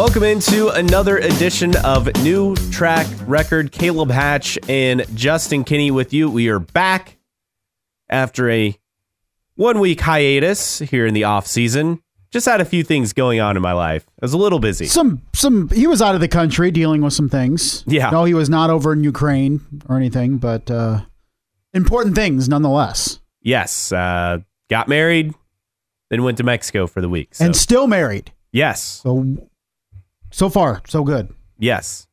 Welcome into another edition of New Track Record. Caleb Hatch and Justin Kinney with you. We are back after a one week hiatus here in the off season. Just had a few things going on in my life. I was a little busy. Some some he was out of the country dealing with some things. Yeah. No, he was not over in Ukraine or anything, but uh important things nonetheless. Yes, uh, got married, then went to Mexico for the week. So, And still married. yes, So so far, so good. yes,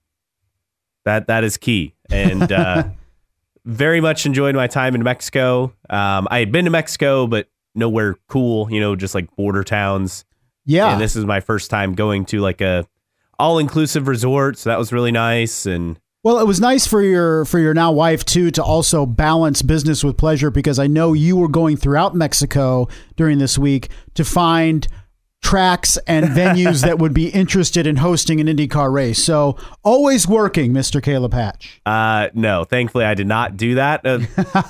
that that is key, and uh, very much enjoyed my time in Mexico. Um, I had been to Mexico, but nowhere cool. You know, just like border towns. Yeah. and this is my first time going to like a all inclusive resort, so that was really nice. And Well, it was nice for your for your now wife too to also balance business with pleasure because I know you were going throughout Mexico during this week to find tracks and venues that would be interested in hosting an IndyCar race. So always working, Mr. Caleb Hatch. uh, no, thankfully I did not do that. Uh,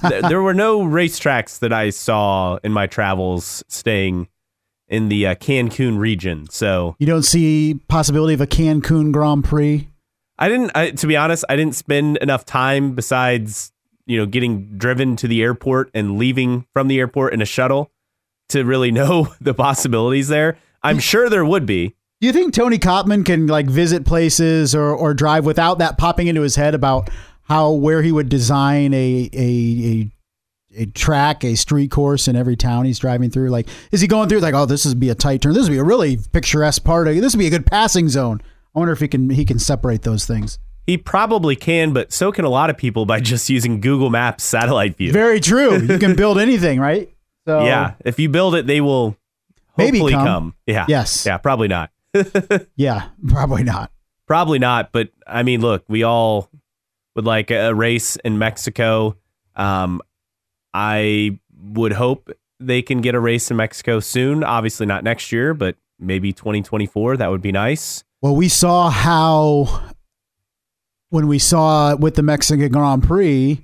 th- there were no racetracks that I saw in my travels staying in the uh, Cancun region, so You don't see possibility of a Cancun Grand Prix. I didn't. I, to be honest, I didn't spend enough time besides you know getting driven to the airport and leaving from the airport in a shuttle to really know the possibilities there. I'm sure there would be. Do you think Tony Cotman can like visit places or, or drive without that popping into his head about how where he would design a a a a track, a street course in every town he's driving through? Like, is he going through like, oh, this would be a tight turn, this would be a really picturesque part of this would be a good passing zone. I wonder if he can he can separate those things. He probably can, but so can a lot of people by just using Google Maps satellite view. Very true. You can build anything, right? So yeah, if you build it, they will Maybe hopefully come. come. Yeah. Yes. Yeah, probably not. yeah, probably not. Probably not, but I mean, look, we all would like a race in Mexico. Um, I would hope they can get a race in Mexico soon. Obviously, not next year, but maybe 2024. That would be nice. Well, we saw how when we saw with the Mexican Grand Prix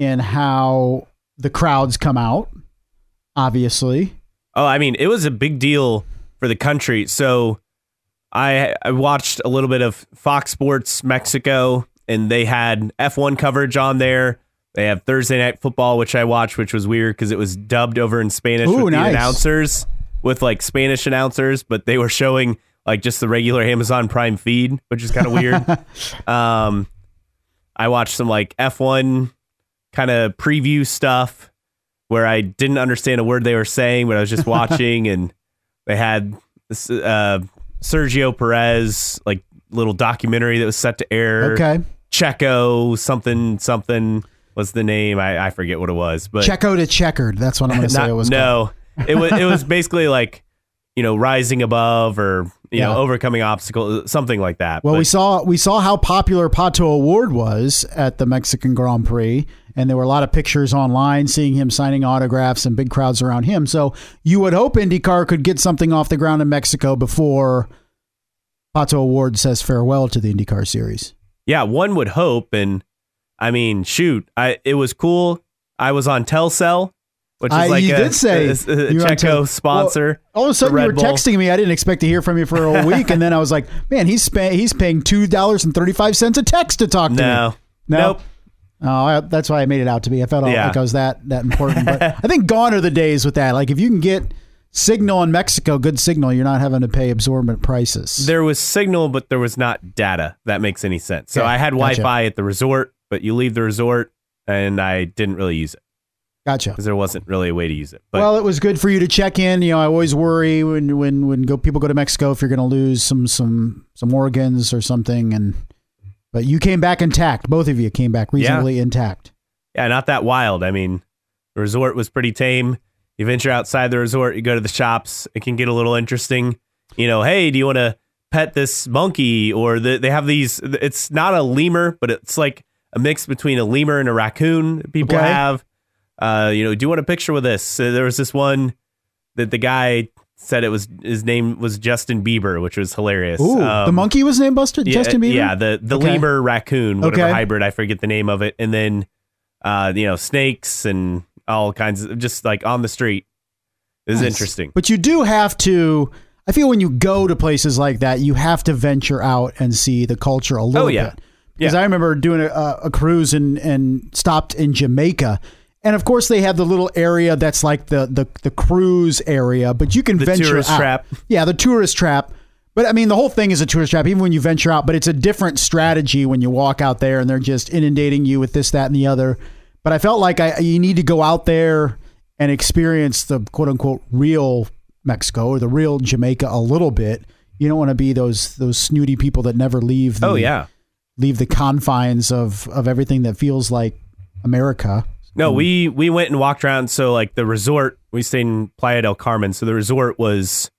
and how the crowds come out, obviously. Oh, I mean, it was a big deal for the country. So I I watched a little bit of Fox Sports Mexico, and they had F1 coverage on there. They have Thursday Night Football, which I watched, which was weird because it was dubbed over in Spanish Ooh, with the announcers, with like Spanish announcers, but they were showing like just the regular Amazon Prime feed, which is kind of weird. um, I watched some like F1 kind of preview stuff where I didn't understand a word they were saying, but I was just watching, and they had uh, Sergio Perez like little documentary that was set to air. Okay. Checo something something was the name. I, I forget what it was, but Checo to checkered. That's what I'm going to say it was. called. no, it was it was basically like you know rising above or you Yeah. know overcoming obstacles, something like that. Well, But- we saw we saw how popular Pato O'Ward was at the Mexican Grand Prix, and there were a lot of pictures online seeing him signing autographs and big crowds around him. So you would hope IndyCar could get something off the ground in Mexico before Pato O'Ward says farewell to the IndyCar series. Yeah, one would hope, and I mean, shoot, I it was cool. I was on Telcel, which is I- like you a, did say a, a uh, on Checo sponsor. All of a sudden, you were Bull. texting me. I didn't expect to hear from you for a week, and then I was like, "Man, he's pay- he's paying two dollars and thirty five cents a text to talk to me." No, No? nope. Oh, I, that's why I made it out to be. I felt Yeah. like I was that that important. But I think gone are the days with that. Like if you can get signal in Mexico, good signal, you're not having to pay absorbent prices. There was signal, but there was not data. That makes any sense. So Okay, I had. Wi-Fi at the resort, but you leave the resort, and I didn't really use it Gotcha. because there wasn't really a way to use it. But well, it was good for you to check in. You know, I always worry when when when go people go to Mexico if you're going to lose some some some organs or something. And but you came back intact. Both of you came back reasonably intact. yeah, not that wild. I mean, the resort was pretty tame. You venture outside the resort, you go to the shops. It can get a little interesting. You know, hey, do you want to pet this monkey? Or the, they have these. It's not a lemur, but it's like a mix between a lemur and a raccoon. that People Okay. have. Uh, you know, do you want a picture with this? So there was this one that the guy said it was his name was Justin Bieber, which was hilarious. Ooh, Um, the monkey was named Buster yeah, Justin Bieber. Yeah, the the Okay. lemur raccoon, whatever Okay. hybrid, I forget the name of it, and then uh, you know, snakes and all kinds of just like on the street. This is Nice. interesting. But you do have to. I feel when you go to places like that, you have to venture out and see the culture a little Oh, yeah. bit. Because Yeah. I remember doing a, a cruise and and stopped in Jamaica. And of course, they have the little area that's like the the, the cruise area, but you can The venture tourist out. trap. Yeah, the tourist trap. But I mean, the whole thing is a tourist trap, even when you venture out. But it's a different strategy when you walk out there and they're just inundating you with this, that, and the other. But I felt like I you need to go out there and experience the quote unquote real Mexico or the real Jamaica a little bit. You don't want to be those those snooty people that never leave. Oh, the, Oh yeah. leave the confines of of everything that feels like America. No, we we went and walked around. So like the resort, we stayed in Playa del Carmen. So the resort was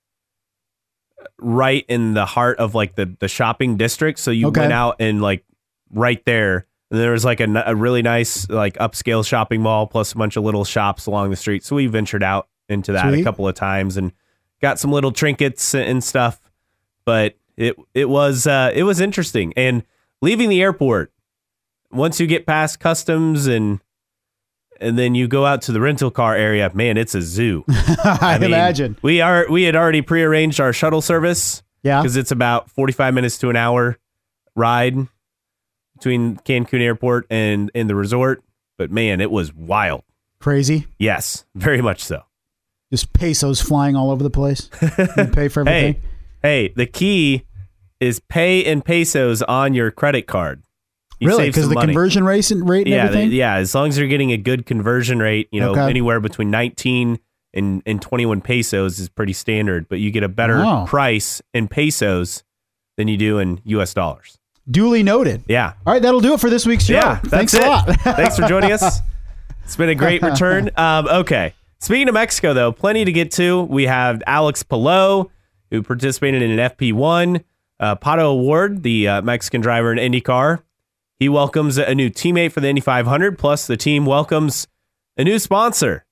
right in the heart of like the the shopping district. So you Okay. went out and like right there. And there was like a, a really nice like upscale shopping mall plus a bunch of little shops along the street. So we ventured out into that Sweet. a couple of times and got some little trinkets and stuff. But it it was uh, it was interesting. And leaving the airport, once you get past customs and and then you go out to the rental car area, man, it's a zoo. I, mean, imagine. we are we had already prearranged our shuttle service Yeah. because it's about 45 minutes to an hour ride between Cancun airport and and the resort. But man, it was wild. Crazy. Yes, very much so. Just pesos flying all over the place. You pay for everything. Hey, hey, the key is pay in pesos on your credit card. You really? Because the money. conversion rate and rate and yeah, everything. yeah. As long as you're getting a good conversion rate, you know, Okay. anywhere between 19 and, and 21 pesos is pretty standard, but you get a better Wow. price in pesos than you do in US dollars. Duly noted. Yeah. All right, that'll do it for this week's show. Yeah. Thanks that's a lot. Thanks for joining us. It's been a great return. Um, okay. Speaking of Mexico, though, plenty to get to. We have Alex Palou, who participated in an FP1 uh, Pato O'Ward, the uh, Mexican driver in IndyCar. He welcomes a new teammate for the Indy 500, plus the team welcomes a new sponsor.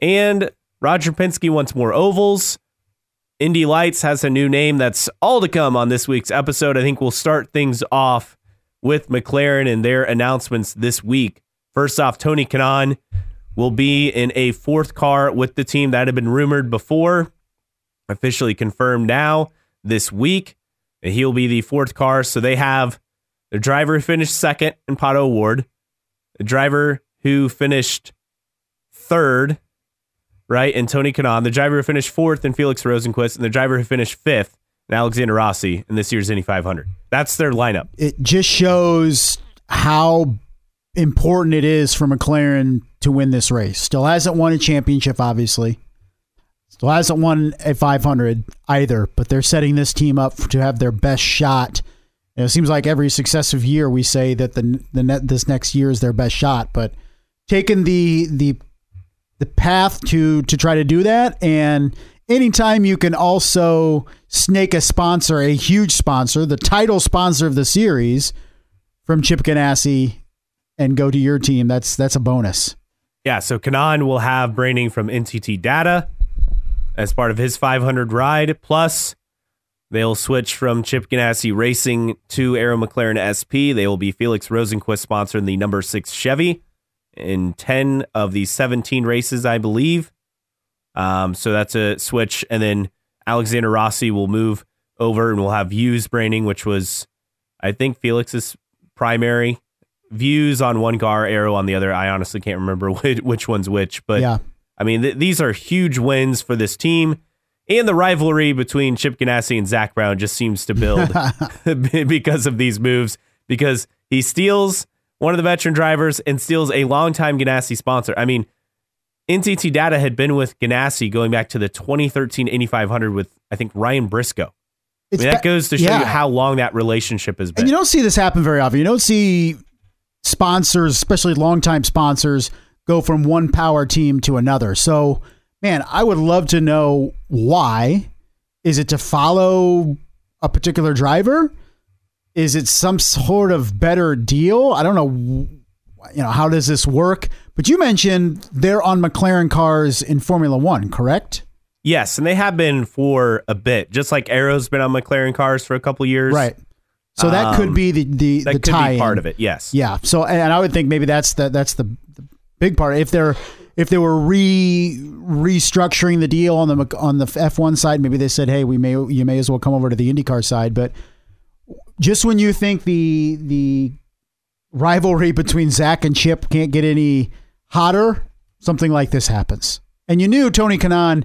And Roger Penske wants more ovals. Indy Lights has a new name. That's all to come on this week's episode. I think we'll start things off with McLaren and their announcements this week. First off, Tony Kanaan will be in a fourth car with the team that had been rumored before, officially confirmed now this week. He'll be the fourth car. So they have the driver who finished second in Pato O'Ward, the driver who finished third, right, and Tony Kanaan, the driver who finished fourth in Felix Rosenqvist, and the driver who finished fifth in Alexander Rossi in this year's Indy 500. That's their lineup. it just shows how important it is for McLaren to win this race. Still hasn't won a championship, obviously. Still hasn't won a 500 either, but they're setting this team up to have their best shot. And it seems like every successive year we say that the the net, this next year is their best shot, but taking the the the path to to try to do that and anytime you can also snake a sponsor a huge sponsor the title sponsor of the series from chip ganassi and go to your team that's that's a bonus Yeah, so Kanaan will have branding from NTT Data as part of his 500 ride. Plus, they'll switch from Chip Ganassi Racing to Arrow McLaren SP. They will be Felix Rosenqvist sponsoring the number six Chevy in 10 of the 17 races, I believe. Um, so that's a switch. And then Alexander Rossi will move over and we'll have Vuse branding, which was, I think, Felix's primary. Vuse on one car, Arrow on the other. I honestly can't remember which, which one's which, but yeah I mean, th- these are huge wins for this team. And the rivalry between Chip Ganassi and Zak Brown just seems to build because of these moves, because he steals one of the veteran drivers and steals a longtime Ganassi sponsor. I mean, NTT Data had been with Ganassi going back to the 2013 Indy 500 with, I think, Ryan Briscoe. I mean, that goes to show yeah. you how long that relationship has been. and you don't see this happen very often you don't see sponsors especially longtime sponsors go from one power team to another so man i would love to know why is it to follow a particular driver is it some sort of better deal i don't know you know how does this work but you mentioned they're on mclaren cars in formula one correct yes, and they have been for a bit, just like Arrow's been on McLaren cars for a couple years. right so that could Um, be the the, That the could tie be part of it, yes. Yeah. So, and I would think maybe that's the that's the, the big part. If they're if they were re restructuring the deal on the on the F1 side, maybe they said, "Hey, we may you may as well come over to the IndyCar side." But just when you think the the rivalry between Zak and Chip can't get any hotter, something like this happens. And you knew Tony Kanaan,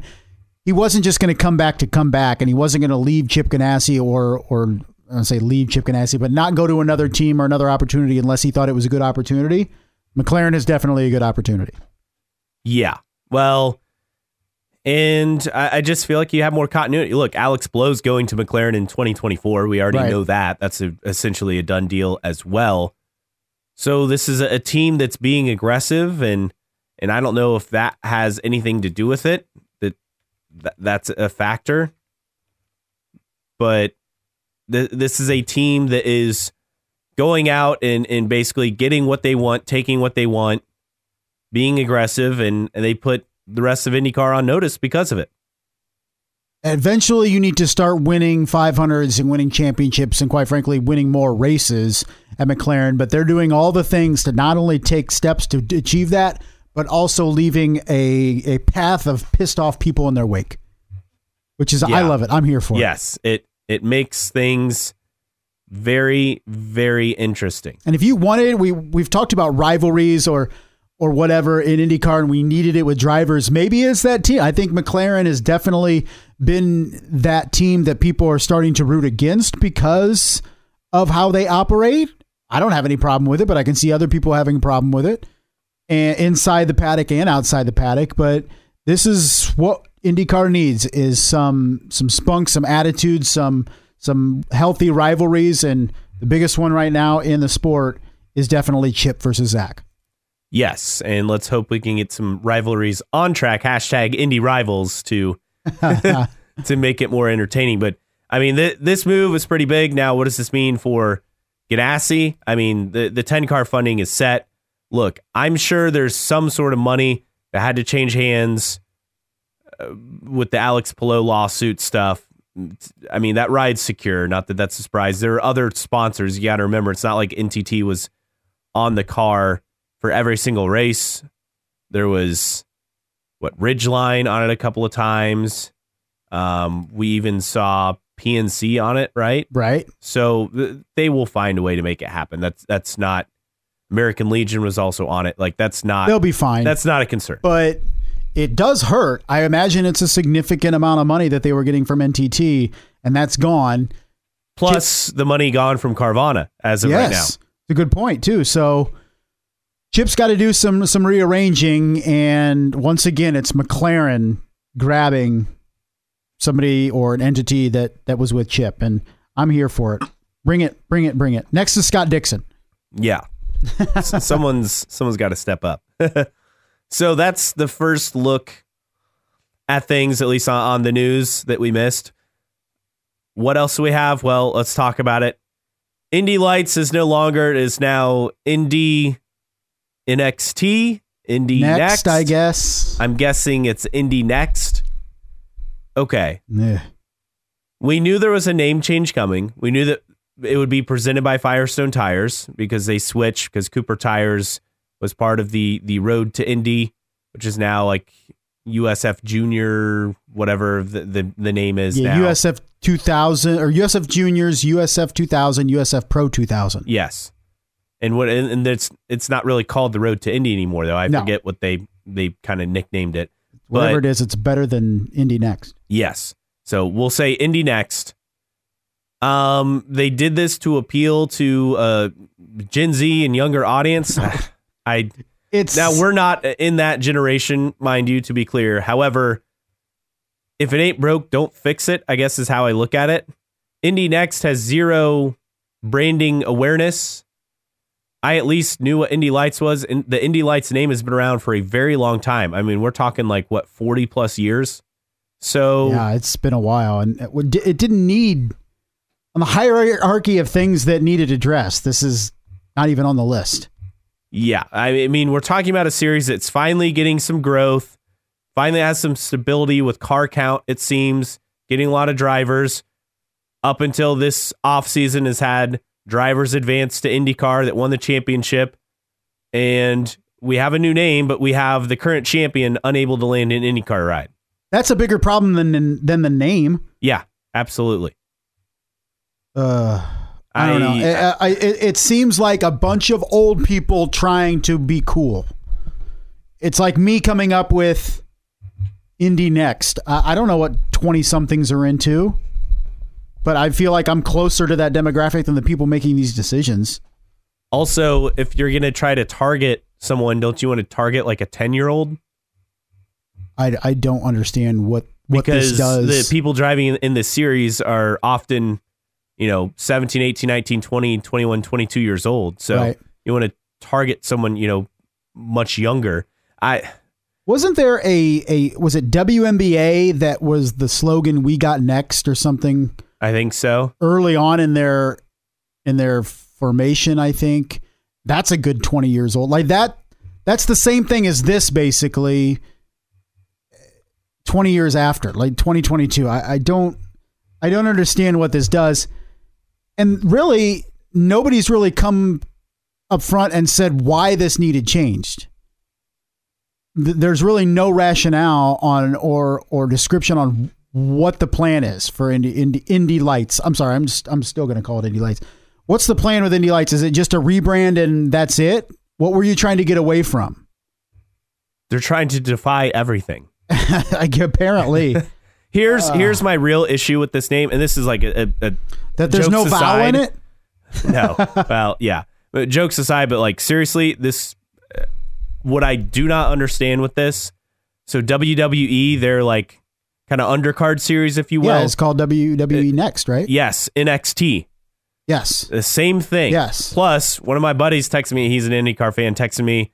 he wasn't just going to come back to come back, and he wasn't going to leave Chip Ganassi or or I say leave Chip Ganassi, but not go to another team or another opportunity unless he thought it was a good opportunity. McLaren is definitely a good opportunity. Yeah. Well, and I, I just feel like you have more continuity. Look, Alex Palou's going to McLaren in 2024. We already Right. know that. That's a, essentially a done deal as well. So this is a, a team that's being aggressive, and and I don't know if that has anything to do with it. That, that that's a factor. But th- this is a team that is going out and, and basically getting what they want, taking what they want, being aggressive, and, they put the rest of IndyCar on notice because of it. Eventually, you need to start winning 500s and winning championships, and quite frankly, winning more races at McLaren. But they're doing all the things to not only take steps to achieve that, but also leaving a, a path of pissed off people in their wake. Which is, I love it. I'm here for it. Yes, it it makes things very very interesting. And if you wanted, we we've talked about rivalries or or whatever in IndyCar, and we needed it with drivers. Maybe it's that team. I think McLaren has definitely been that team that people are starting to root against because of how they operate. I don't have any problem with it, but I can see other people having a problem with it, and inside the paddock and outside the paddock. But this is what IndyCar needs: is some some spunk, some attitude, some some healthy rivalries, and the biggest one right now in the sport is definitely Chip versus Zak. Yes, and let's hope we can get some rivalries on track. Hashtag indie Rivals to to make it more entertaining. But I mean, th- this move is pretty big. Now, what does this mean for Ganassi? I mean, the the ten car funding is set. Look, I'm sure there's some sort of money that had to change hands uh, with the Alex Palou lawsuit stuff. I mean, that ride's secure. Not that that's a surprise. There are other sponsors. You got to remember, it's not like NTT was on the car for every single race. There was what Ridgeline on it a couple of times. Um, we even saw PNC on it, right? Right? So th- they will find a way to make it happen. That's that's not American Legion was also on it. Like that's not They'll be fine. that's not a concern. but it does hurt. I imagine it's a significant amount of money that they were getting from NTT, and that's gone. Plus the money gone from Carvana as of yes, right now. it's a good point too. So Chip's got to do some some rearranging, and once again, it's McLaren grabbing somebody or an entity that that was with Chip, and I'm here for it. Bring it, bring it, bring it. Next is Scott Dixon. Yeah. Someone's someone's got to step up. so that's the first look at things, at least on, on the news that we missed. What else do we have? Well, let's talk about it. Indy Lights is no longer it is now Indy NXT. Indy Next, Next, I guess. I'm guessing it's Indy Next. Okay. Ugh. We knew there was a name change coming. We knew that it would be presented by Firestone Tires because they switched because Cooper Tires was part of the the Road to Indy, which is now like USF Junior, whatever the the, the name is Yeah, now. USF 2000 or USF Juniors, USF 2000, USF Pro 2000. Yes, and what and, and it's it's not really called the Road to Indy anymore though. I No. forget what they they kind of nicknamed it. Whatever it is, it's better than Indy Next. Yes. So we'll say Indy next. Um, they did this to appeal to uh Gen Z and younger audience. I It's now we're not in that generation, mind you, to be clear. However, if it ain't broke, don't fix it. I guess is how I look at it. Indy Next has zero branding awareness. I at least knew what Indy Lights was, and the Indy Lights name has been around for a very long time. I mean, we're talking like what forty plus years. So yeah, it's been a while, and it, it didn't need on the hierarchy of things that needed addressed. This is not even on the list. Yeah, I mean, we're talking about a series that's finally getting some growth, finally has some stability with car count, it seems, getting a lot of drivers. Up until this offseason has had drivers advance to IndyCar that won the championship. And we have a new name, but we have the current champion unable to land an IndyCar ride. That's a bigger problem than than the name. Yeah, absolutely. Uh, I don't know. I- It, I, it, it seems like a bunch of old people trying to be cool. It's like me coming up with Indy Next. I, I don't know what 20 somethings are into, but I feel like I'm closer to that demographic than the people making these decisions. Also, if you're gonna try to target someone, don't you want to target like a ten year old? I, I don't understand what, what Because this does. the people driving in, in this series are often, you know, 17, 18, 19, 20, 21, 22 years old. So Right. you want to target someone, you know, much younger. I Wasn't there a, a was it WNBA that was the slogan "We got next" or something? I think so. early on in their in their formation i think that's a good 20 years old. Like that that's the same thing as this basically 20 years after like 2022 i, I don't i don't understand what this does. And really nobody's really come up front and said why this needed changed. Th- there's really no rationale on or or description on what the plan is for Indy Indy, Indy Lights. I'm sorry, I'm just I'm still going to call it Indy Lights. What's the plan with Indy Lights? Is it just a rebrand and that's it? What were you trying to get away from? They're trying to defy everything. like apparently Here's here's my real issue with this name, and this is like a, a, a that there's no Jokes vowel in it. no. well, yeah. But jokes aside, but like seriously, this uh, what I do not understand with this. So WWE, they're like kind of undercard series, if you will. yeah, it's called WWE Next, right? yes, NXT, Yes. the same thing. Yes. Plus, one of my buddies texted me. He's an IndyCar fan. Texted me.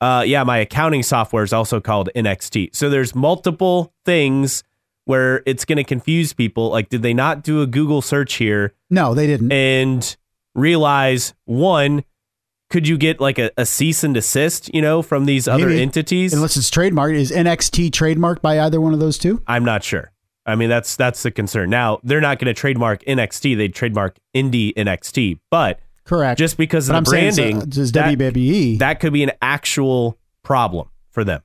Uh, yeah, my accounting software is also called NXT. So there's multiple things where it's going to confuse people. Like, did they not do a Google search here? No, they didn't. and realize one could you get like a, a cease and desist you know from these other Maybe. entities Unless it's trademarked. Is NXT trademarked by either one of those two? i'm not sure i mean that's that's the concern now they're not going to trademark nxt they trademark indie nxt but Correct. just because of but the I'm branding just that, WWE. that could be an actual problem for them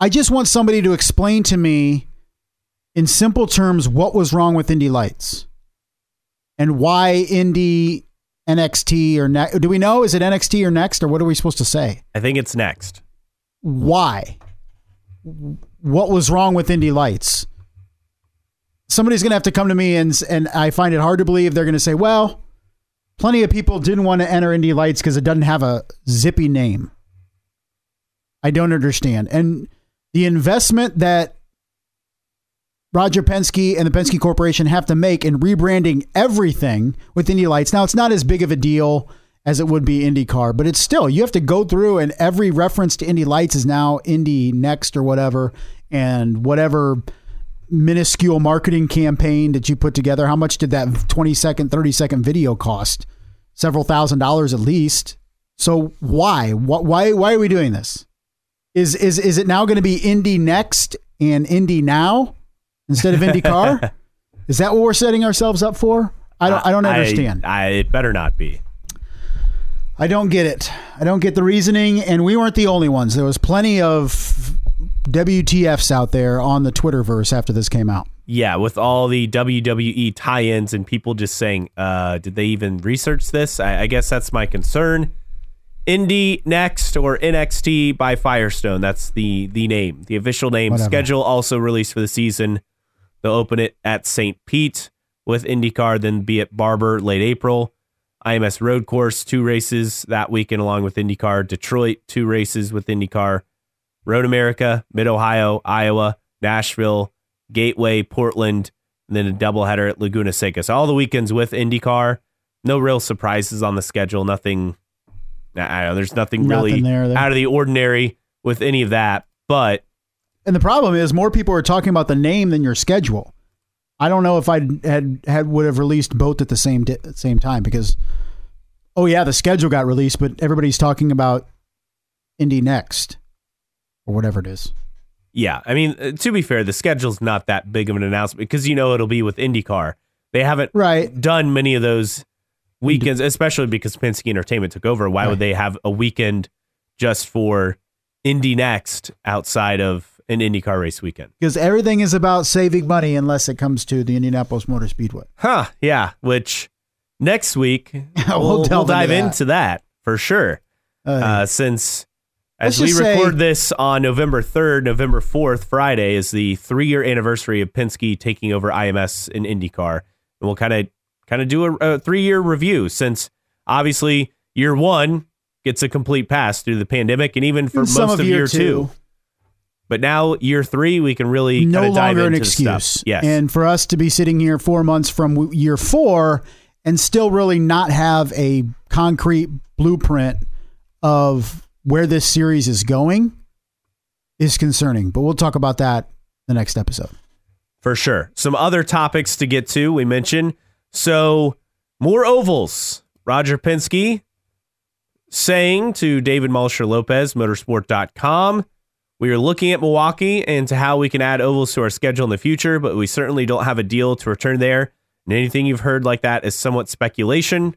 I just want somebody to explain to me in simple terms what was wrong with Indy Lights and why Indy NXT or ne- do we know is it NXT or next or what are we supposed to say? i think it's next Why? What was wrong with Indy Lights? Somebody's going to have to come to me and and I find it hard to believe they're going to say, "Well, plenty of people didn't want to enter Indy Lights because it doesn't have a zippy name." I don't understand. And the investment that Roger Penske and the Penske Corporation have to make in rebranding everything with Indy Lights. Now, it's not as big of a deal as it would be IndyCar, but it's still, you have to go through and every reference to Indy Lights is now Indy Next or whatever. And whatever minuscule marketing campaign that you put together, how much did that 20 second, 30 second video cost? Several thousand dollars at least. So why? Wh- Why? Why are we doing this? Is is is it now going to be Indy next and Indy now instead of IndyCar? is that what we're setting ourselves up for? I don't. I don't understand. I, it better not be I don't get it. I don't get the reasoning, and we weren't the only ones. There was plenty of WTFs out there on the Twitterverse after this came out. yeah with all the wwe tie-ins and people just saying uh did they even research this i, I guess that's my concern Indy Next or NXT by Firestone. That's the the name, the official name. Whatever. Schedule also released for the season. They'll open it at St. Pete with IndyCar, then be at Barber late April. IMS Road Course two races that weekend along with IndyCar. Detroit two races with IndyCar. Road America, Mid Ohio, Iowa, Nashville, Gateway, Portland, and then a doubleheader at Laguna Seca. So all the weekends with IndyCar. No real surprises on the schedule. Nothing. I don't know. There's nothing, Nothing really there, there. out of the ordinary with any of that. But And the problem is, more people are talking about the name than your schedule. I don't know if I had had would have released both at the same di- same time because, oh yeah, the schedule got released, but everybody's talking about Indy next or whatever it is. yeah, I mean, uh, to be fair, the schedule's not that big of an announcement because you know it'll be with IndyCar. They haven't Right. done many of those weekends, especially because Penske Entertainment took over. Why Right. would they have a weekend just for Indy Next outside of an IndyCar race weekend. Because everything is about saving money unless it comes to the Indianapolis Motor Speedway. Huh, yeah, which next week We'll we'll, we'll delve into dive that. into that for sure. Uh, Uh, since as we say- record this on November 3rd, November 4th, Friday is the three year anniversary of Penske taking over IMS in IndyCar. And we'll kind of kind of do a, a three year review since obviously year one gets a complete pass through the pandemic and even for and most of year two. But now year three, we can really no dive longer an excuse. Yes. And for us to be sitting here four months from year four and still really not have a concrete blueprint of where this series is going is concerning. But we'll talk about that the next episode. For sure. Some other topics to get to, we mentioned. So, more ovals. Roger Penske saying to David Malsher Lopez, motorsport.com, we are looking at Milwaukee and to how we can add ovals to our schedule in the future, but we certainly don't have a deal to return there. And anything you've heard like that is somewhat speculation.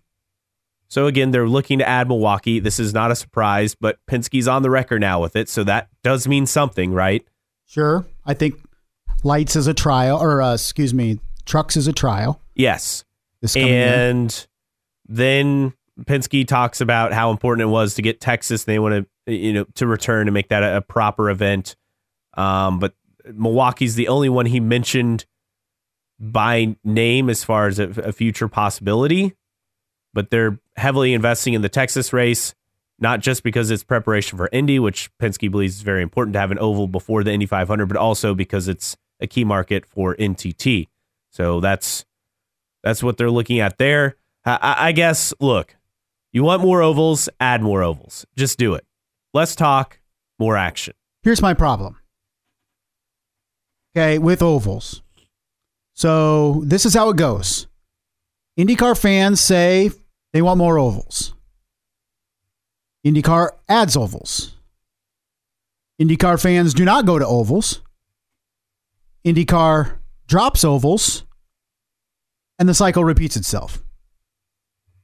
So, again, they're looking to add Milwaukee. This is not a surprise, but Penske's on the record now with it. So, that does mean something, right? Sure. I think lights is a trial, or uh, excuse me, trucks is a trial. Yes. This coming year. and then Penske talks about how important it was to get Texas. They want to, you know, to return and make that a, a proper event. Um, but Milwaukee's the only one he mentioned by name as far as a, a future possibility. But they're heavily investing in the Texas race, not just because it's preparation for Indy, which Penske believes is very important to have an oval before the Indy 500, but also because it's a key market for NTT. So that's that's what they're looking at there. I, I- I guess, look, you want more ovals, add more ovals. Just do it. Less talk, more action. Here's my problem. Okay, with ovals. So this is how it goes. IndyCar fans say they want more ovals. IndyCar adds ovals. IndyCar fans do not go to ovals. IndyCar drops ovals. And the cycle repeats itself.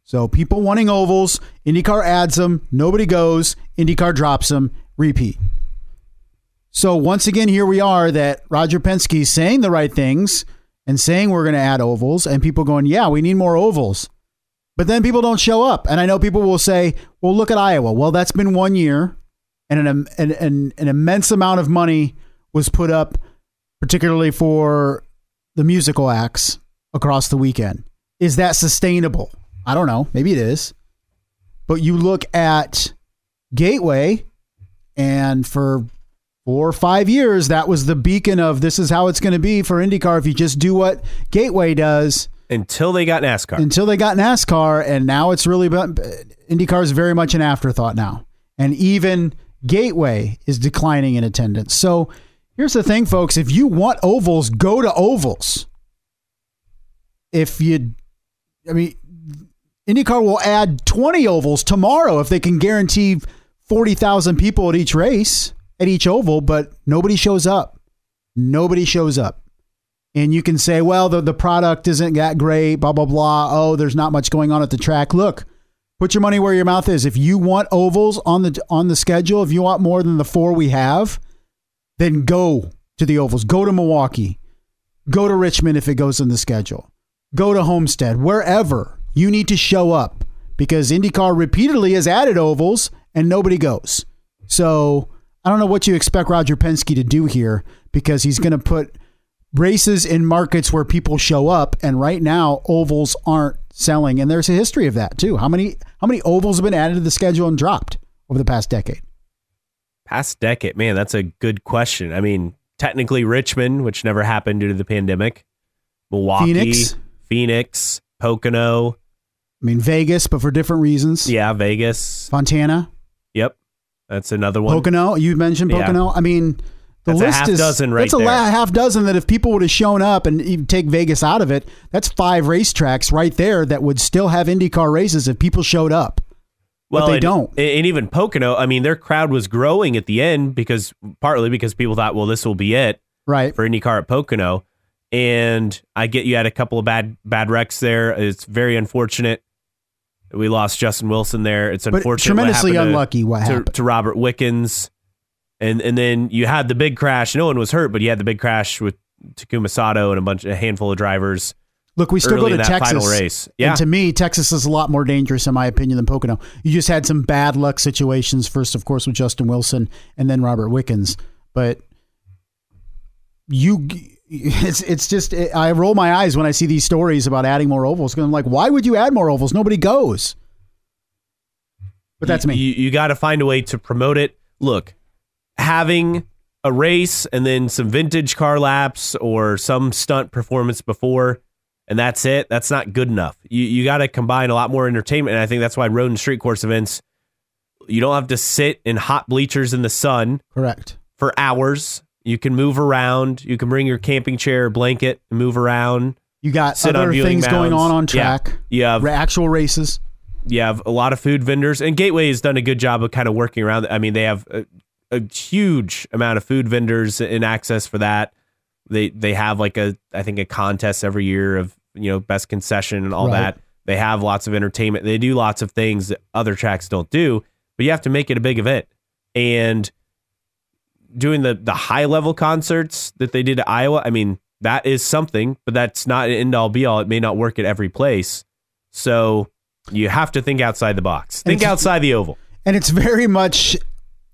So people wanting ovals, IndyCar adds them, nobody goes, IndyCar drops them, repeat. So once again, here we are that Roger Penske's saying the right things and saying we're going to add ovals, and people going, yeah, we need more ovals. But then people don't show up. And I know people will say, well, look at Iowa. Well, that's been one year, and an, an, an, an immense amount of money was put up, particularly for the musical acts across the weekend. Is that sustainable? I don't know. Maybe it is. But you look at Gateway, and for four or five years, that was the beacon of this is how it's going to be for IndyCar if you just do what Gateway does Until they got NASCAR. until they got NASCAR, and now it's really about IndyCar is very much an afterthought now, and even Gateway is declining in attendance. So here's the thing, folks: if you want ovals, go to ovals. If you, I mean, IndyCar will add 20 ovals tomorrow if they can guarantee 40,000 people at each race at each oval, but nobody shows up. Nobody shows up and you can say, well, the, the product isn't that great, blah, blah, blah. Oh, there's not much going on at the track. Look, put your money where your mouth is. If you want ovals on the on the schedule, if you want more than the four we have, then go to the ovals. Go to Milwaukee. Go to Richmond if it goes in the schedule. Go to Homestead. Wherever you need to show up because IndyCar repeatedly has added ovals and nobody goes. So I don't know what you expect Roger Penske to do here because he's going to put races in markets where people show up and right now ovals aren't selling and there's a history of that too how many how many ovals have been added to the schedule and dropped over the past decade Past decade, man, that's a good question. I mean, technically Richmond, which never happened due to the pandemic, Milwaukee, Phoenix. Phoenix, Pocono, i mean vegas but for different reasons yeah, Vegas. fontana Yep, that's another one. pocono you mentioned Yeah. pocono i mean the list is. That's a half is dozen right that's a la- half dozen that if people would have shown up and even take vegas out of it that's five racetracks right there that would still have indycar races if people showed up well, they and, don't. And even Pocono, I mean, their crowd was growing at the end because partly because people thought, well, this will be it. right for IndyCar at Pocono. And I get you had a couple of bad bad wrecks there. It's very unfortunate. We lost Justin Wilson there. It's But unfortunate. what tremendously to- unlucky what happened. to Robert Wickens, and and then you had the big crash. No one was hurt, but you had the big crash with Takuma Sato and a bunch, a handful of drivers Look, we still go to Texas. final race. Yeah, And to me, Texas is a lot more dangerous, in my opinion, than Pocono. You just had some bad luck situations. First, of course, with Justin Wilson, and then Robert Wickens. But you, it's it's just I roll my eyes when I see these stories about adding more ovals. Because I'm like, why would you add more ovals? Nobody goes. But that's you, me. You, you got to find a way to promote it. Look, having a race and then some vintage car laps or some stunt performance before, and that's it. That's not good enough. You you got to combine a lot more entertainment, and I think that's why road and street course events. You don't have to sit in hot bleachers in the sun Correct. for hours. You can move around. You can bring your camping chair, blanket, and move around. You got Sit other things going mounds. on on Yeah. track. You have Actual races. you have a lot of food vendors, and Gateway has done a good job of kind of working around. I mean, they have a, a huge amount of food vendors in access for that. They they have like a I think a contest every year of you know best concession and all Right. that. They have lots of entertainment. They do lots of things that other tracks don't do, but you have to make it a big event. And doing the the high level concerts that they did at Iowa, I mean, that is something, but that's not an end all be all. It may not work at every place. So you have to think outside the box. And Think outside the oval. And it's very much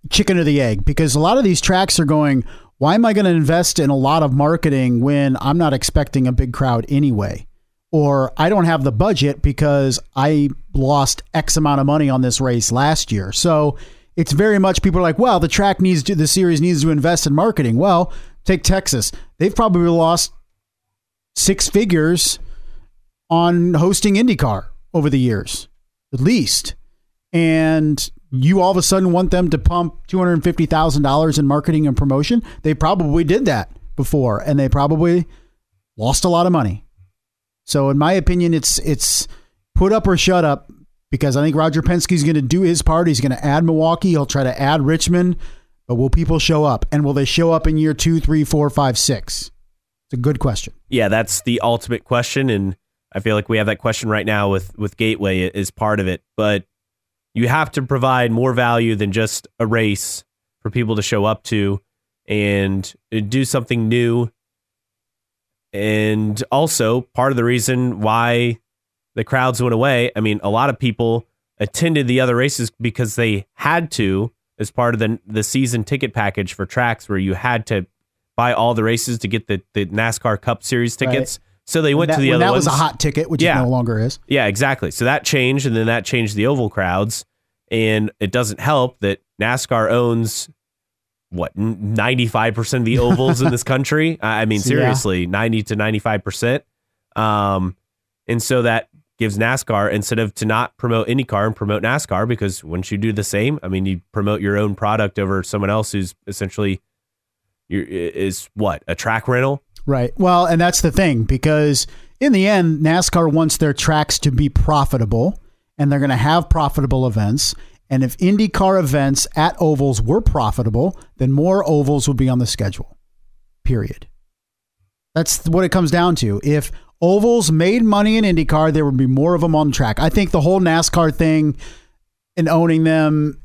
chicken or the egg because a lot of these tracks are going, why am I going to invest in a lot of marketing when I'm not expecting a big crowd anyway? Or I don't have the budget because I lost X amount of money on this race last year. So it's very much people are like, well, the track needs to, the series needs to invest in marketing. Well, take Texas. They've probably lost six figures on hosting IndyCar over the years, at least. And you all of a sudden want them to pump $250,000 in marketing and promotion. They probably did that before and they probably lost a lot of money. So in my opinion, it's it's put up or shut up because I think Roger Penske's going to do his part. He's going to add Milwaukee. He'll try to add Richmond. But will people show up? And will they show up in year two, three, four, five, six? It's a good question. Yeah, that's the ultimate question, and I feel like we have that question right now with with Gateway is part of it. But you have to provide more value than just a race for people to show up to, and uh, do something new. And also, part of the reason why the crowds went away. I mean, a lot of people attended the other races because they had to as part of the the season ticket package for tracks where you had to buy all the races to get the, the NASCAR Cup Series tickets. So they went that, to the other that ones. was a hot ticket, which Yeah. it no longer is. Yeah, exactly. So that changed, and then that changed the oval crowds. And it doesn't help that NASCAR owns what ninety five percent of the ovals in this country. I mean, Yeah. seriously, ninety to ninety five percent. Um, and so that gives NASCAR instead of to not promote IndyCar and promote NASCAR because once you do the same, I mean, you promote your own product over someone else who's essentially is what a track rental. Right. Well, and that's the thing because in the end, NASCAR wants their tracks to be profitable and they're going to have profitable events. And if IndyCar events at ovals were profitable, then more ovals would be on the schedule. Period. That's what it comes down to. If ovals made money in IndyCar, there would be more of them on track. I think the whole NASCAR thing and owning them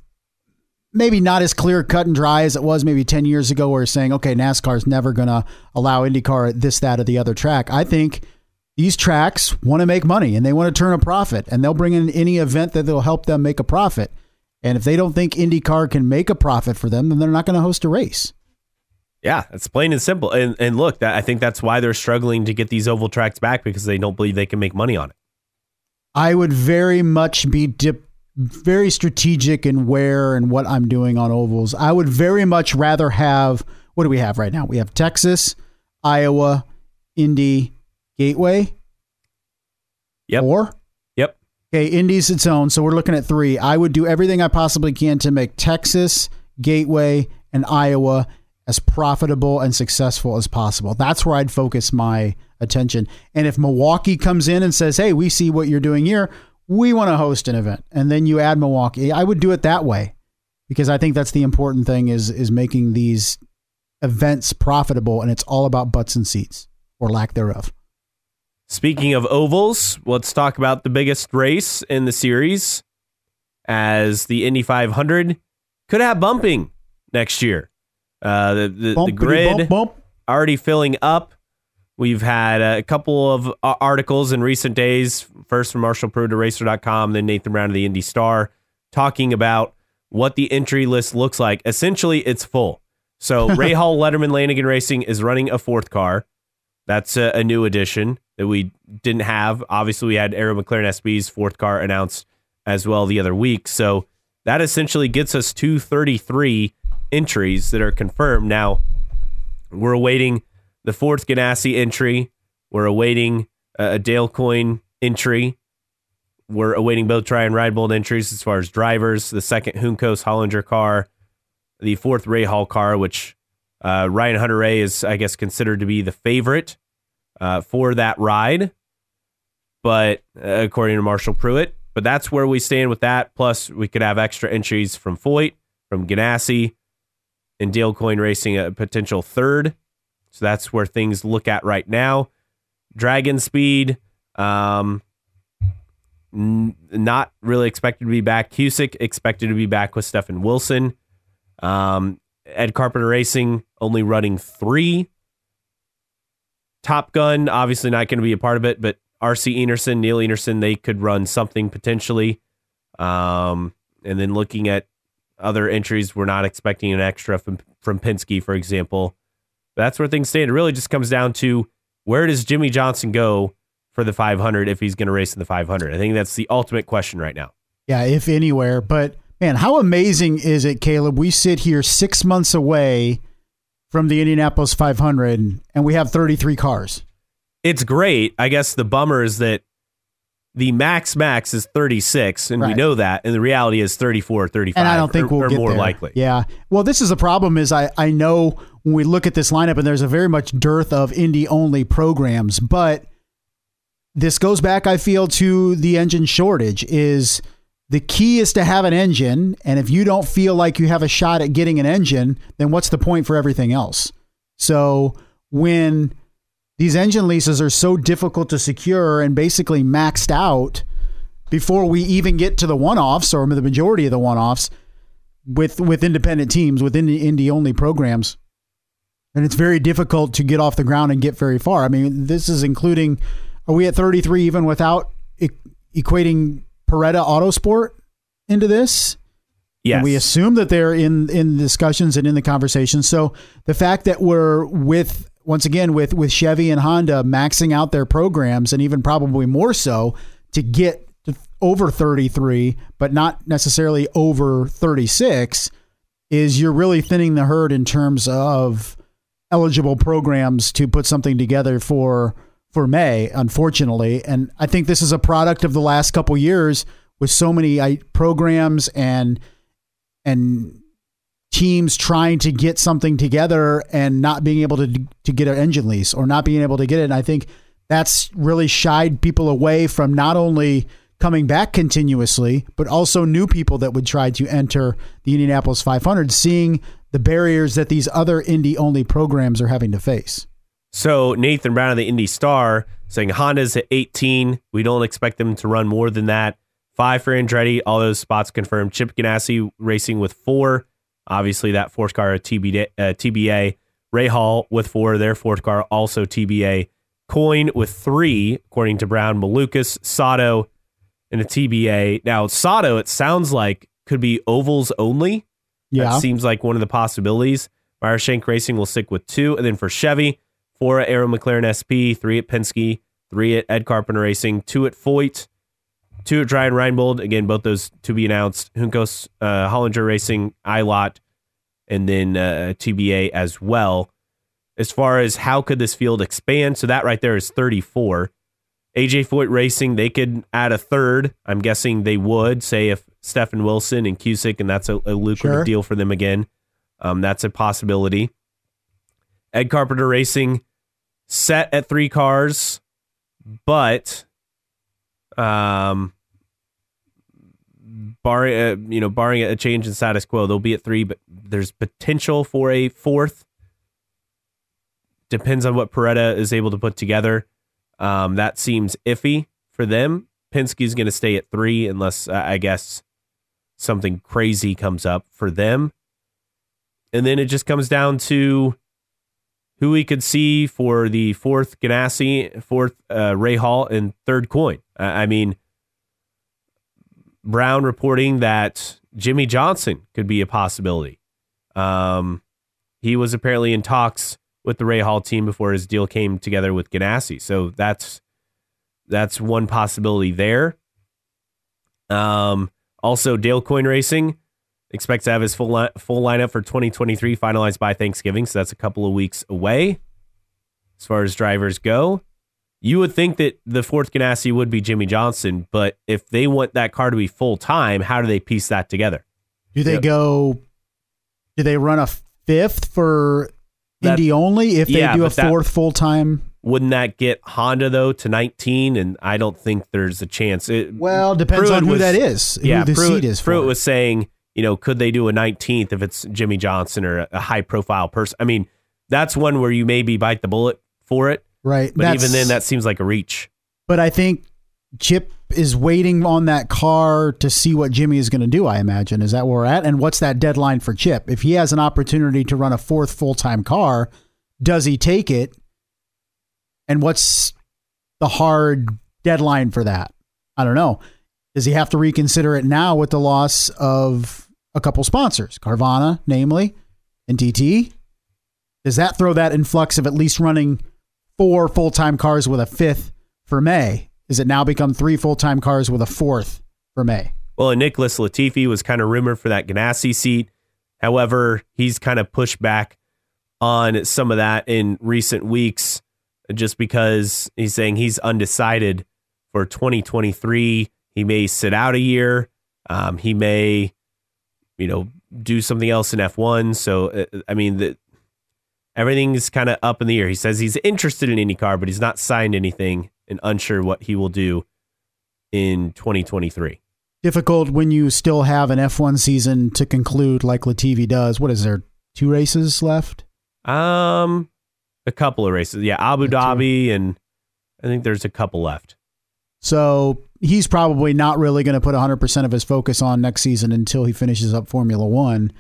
maybe not as clear cut and dry as it was maybe 10 years ago where saying, okay, NASCAR is never going to allow IndyCar at this, that, or the other track. I think these tracks want to make money and they want to turn a profit and they'll bring in any event that will help them make a profit. And if they don't think IndyCar can make a profit for them, then they're not going to host a race. Yeah, it's plain and simple. And and look, that I think that's why they're struggling to get these oval tracks back because they don't believe they can make money on it. I would very much be dip, very strategic in where and what I'm doing on ovals. I would very much rather have what do we have right now? We have Texas, Iowa, Indy, Gateway. Yep. Four. Yep. Okay, Indy's its own, so we're looking at three. I would do everything I possibly can to make Texas, Gateway, and Iowa as profitable and successful as possible. That's where I'd focus my attention. And if Milwaukee comes in and says, "Hey, we see what you're doing here. We want to host an event," and then you add Milwaukee, I would do it that way because I think that's the important thing is is making these events profitable, and it's all about butts and seats or lack thereof. Speaking of ovals, let's talk about the biggest race in the series as the Indy 500 could have bumping next year. Uh, the, the, the grid bump, bump. already filling up. We've had a couple of uh, articles in recent days, first from Marshall Pruett to Racer.com, then Nathan Brown of the Indy Star, talking about what the entry list looks like. Essentially, it's full. So Rahal Letterman Lanigan Racing is running a fourth car. That's a, a, new addition that we didn't have. Obviously, we had Arrow McLaren SP's fourth car announced as well the other week. So that essentially gets us to 33 entries that are confirmed. Now, we're awaiting the fourth Ganassi entry. We're awaiting a Dale Coyne entry. We're awaiting both Dreyer and Reinbold entries as far as drivers. The second Juncos Hollinger car, the fourth Rahal car, which uh, Ryan Hunter-Reay is, I guess, considered to be the favorite uh, for that ride. But uh, according to Marshall Pruett, but that's where we stand with that. Plus, we could have extra entries from Foyt, from Ganassi, and Dale Coyne Racing a potential third. So that's where things look at right now. DragonSpeed, um, n- not really expected to be back. Cusick expected to be back with Stefan Wilson. Um, Ed Carpenter Racing only running three. Top Gun, obviously not going to be a part of it, but RC Enerson, Neil Enerson, they could run something potentially. Um, and then looking at other entries, we're not expecting an extra from, from Penske, for example. That's where things stand. It really just comes down to where does Jimmie Johnson go for the 500 if he's going to race in the 500? I think that's the ultimate question right now. Yeah, if anywhere. But man, how amazing is it, Caleb? We sit here six months away from the Indianapolis 500 and we have 33 cars it's great. I guess the bummer is that the max max is 36 and right. we know that and the reality is 34 or 35 and i don't think or, we'll get more there. likely yeah well this is the problem is i i know when we look at this lineup and there's a very much dearth of Indy only programs but this goes back i feel to the engine shortage is the key is to have an engine and if you don't feel like you have a shot at getting an engine then what's the point for everything else so when these engine leases are so difficult to secure and basically maxed out before we even get to the one-offs or the majority of the one-offs with with independent teams within the Indy only programs and it's very difficult to get off the ground and get very far i mean this is including are we at 33 even without e- equating Paretta Autosport into this Yes. And we assume that they're in in discussions and in the conversation. So the fact that we're with once again with with Chevy and Honda maxing out their programs and even probably more so to get to over 33 but not necessarily over 36 is you're really thinning the herd in terms of eligible programs to put something together for for May unfortunately. And I think this is a product of the last couple years with so many programs and and teams trying to get something together and not being able to to get an engine lease or not being able to get it. And I think that's really shied people away from not only coming back continuously, but also new people that would try to enter the Indianapolis 500, seeing the barriers that these other Indy only programs are having to face. So Nathan Brown of the Indy Star saying Honda's at 18. We don't expect them to run more than that. Five for Andretti, all those spots confirmed. Chip Ganassi racing with four. Obviously, that fourth car, TBA, uh, TBA. Rahal with four, their fourth car, also TBA. Coyne with three, according to Brown. Malukas, Sato, and a TBA. Now, Sato, it sounds like could be ovals only. Yeah. That seems like one of the possibilities. Meyer Shank Racing will stick with two. And then for Chevy, four at Arrow McLaren SP, three at Penske, three at Ed Carpenter Racing, two at Foyt, two at Dreyer and Reinbold. Again, both those to be announced. Juncos, uh, Hollinger Racing, Ilott, and then uh, TBA as well. As far as how could this field expand, so that right there is 34. AJ Foyt Racing, they could add a third. I'm guessing they would, say if Stefan Wilson and Cusick, and that's a, a lucrative Sure. deal for them again. Um, that's a possibility. Ed Carpenter Racing set at three cars, but um, barring uh, you know barring a change in status quo, they'll be at three, but there's potential for a fourth. Depends on what Paretta is able to put together. Um, that seems iffy for them. Penske's going to stay at three unless uh, I guess something crazy comes up for them. And then it just comes down to who we could see for the fourth Ganassi, fourth uh, Hall, and third Coyne. Uh, I mean, Brown reporting that Jimmie Johnson could be a possibility. Um, he was apparently in talks with the Rahal team before his deal came together with Ganassi. So that's that's one possibility there. Um, also, Dale Coyne Racing expects to have his full li- full lineup for 2023 finalized by Thanksgiving. So that's a couple of weeks away. As far as drivers go, you would think that the fourth Ganassi would be Jimmie Johnson, but if they want that car to be full time, how do they piece that together? Do they Yep. go? Do they run a fifth for That- Indy only if they Yeah, do a fourth full time? Wouldn't that get Honda though to 19? And I don't think there's a chance. It, Well, depends Pruett on who was- that is. yeah, who the Pruett, seat is for. Pruett was saying, you know, could they do a 19th if it's Jimmie Johnson or a, a high profile person? I mean, that's one where you maybe bite the bullet for it, right, but even then, that seems like a reach. But I think Chip is waiting on that car to see what Jimmie is going to do. I imagine is that where we're at, and what's that deadline for Chip? If he has an opportunity to run a fourth full time car, does he take it? And what's the hard deadline for that? I don't know. Does he have to reconsider it now with the loss of a couple sponsors, Carvana, namely, and TT? Does that throw that influx of at least running four full time cars with a fifth for May? Is it now become three full time cars with a fourth for May? Well, Nicholas Latifi was kind of rumored for that Ganassi seat. However, he's kind of pushed back on some of that in recent weeks just because he's saying he's undecided for 2023. He may sit out a year. Um, he may, you know, do something else in F1. So, uh, I mean, the, everything's kind of up in the air. He says he's interested in IndyCar, but he's not signed anything and unsure what he will do in 2023. Difficult when you still have an F1 season to conclude like Latifi does. What is there? Two races left? Um, a couple of races. Yeah, Abu Dhabi, and I think there's a couple left. So he's probably not really going to put 100% of his focus on next season until he finishes up Formula One.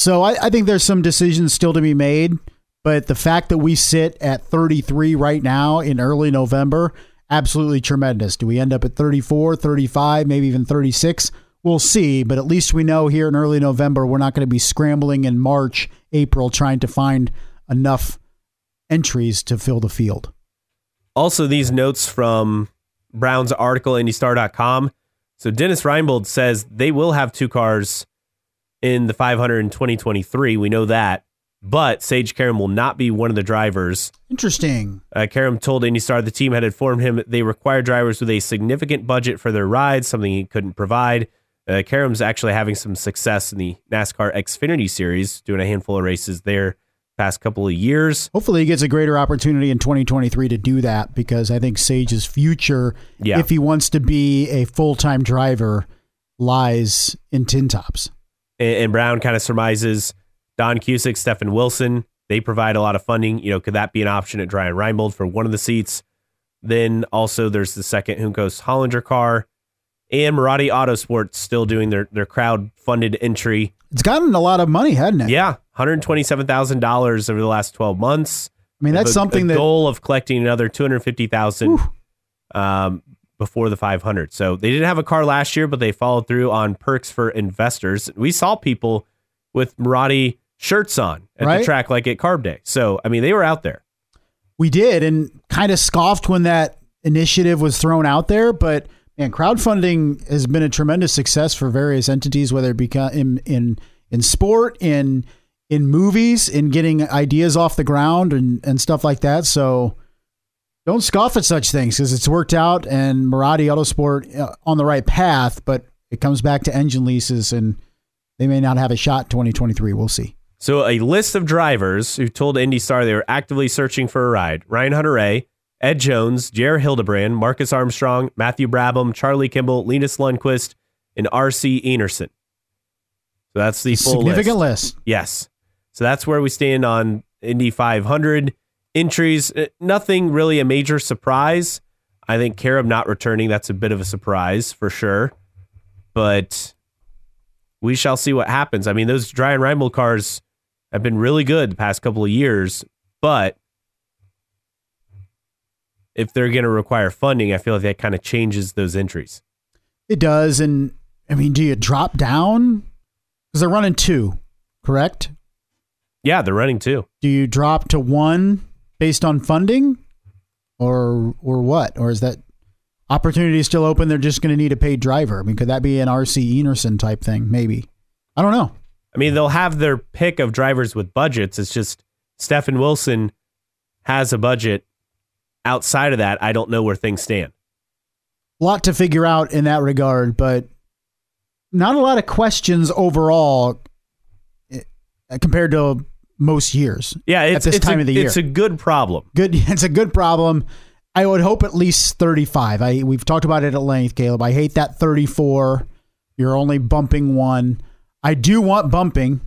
So I, I think there's some decisions still to be made. But the fact that we sit at 33 right now in early November, absolutely tremendous. Do we end up at 34, 35, maybe even 36? We'll see. But at least we know here in early November, we're not going to be scrambling in March, April, trying to find enough entries to fill the field. Also, these notes from Brown's article, IndyStar.com. So Dennis Reinbold says they will have two cars in the 500 in 2023. We know that. But Sage Karam will not be one of the drivers. Interesting. Uh, Karam told IndyStar the team had informed him they require drivers with a significant budget for their rides, something he couldn't provide. Uh, Karam's actually having some success in the NASCAR Xfinity Series, doing a handful of races there past couple of years. Hopefully, he gets a greater opportunity in 2023 to do that because I think Sage's future, Yeah. if he wants to be a full time driver, lies in tin tops. And, and Brown kind of surmises Don Cusick, Stefan Wilson. They provide a lot of funding. You know, could that be an option at Dreyer and Reinbold for one of the seats? Then also there's the second Juncos Hollinger car and Marati Autosports still doing their, their crowd funded entry. It's gotten a lot of money, hadn't it? Yeah, $127,000 over the last 12 months. I mean, that's A- something a that goal of collecting another 250,000 um, before the 500. So they didn't have a car last year, but they followed through on perks for investors. We saw people with Marati shirts on at Right. the track like at Carb Day. So I mean, they were out there. we did and kind of scoffed when that initiative was thrown out there. But man, crowdfunding has been a tremendous success for various entities, whether it be in in in sport, in in movies, in getting ideas off the ground and and stuff like that. So don't scoff at such things because it's worked out and Marati Autosport uh, on the right path. But it comes back to engine leases and they may not have a shot 2023. We'll see. So a list of drivers who told IndyStar they were actively searching for a ride: Ryan Hunter-Reay, Ed Jones, JR Hildebrand, Marcus Armstrong, Matthew Brabham, Charlie Kimball, Linus Lundqvist, and R.C. Enerson. So that's the full list. Significant list. Yes. So that's where we stand on Indy 500. Entries, uh, nothing really a major surprise. I think Karam not returning, that's a bit of a surprise for sure. But we shall see what happens. I mean, those Dreyer and Reinbold cars have been really good the past couple of years, but if they're going to require funding, I feel like that kind of changes those entries. It does. And I mean, do you drop down? Because they're running two, correct? Yeah, they're running two. Do you drop to one based on funding, or or what? Or is that opportunity still open? They're just going to need a paid driver. I mean, could that be an RC Enerson type thing? Maybe. I don't know. I mean, they'll have their pick of drivers with budgets. It's just Stefan Wilson has a budget. Outside of that, I don't know where things stand. A lot to figure out in that regard, but not a lot of questions overall eh, compared to most years. Yeah, it's, at this time a, of the year. It's a good problem. Good. It's a good problem. I would hope at least 35. I we've talked about it at length, Caleb. I hate that 34. You're only bumping one. I do want bumping,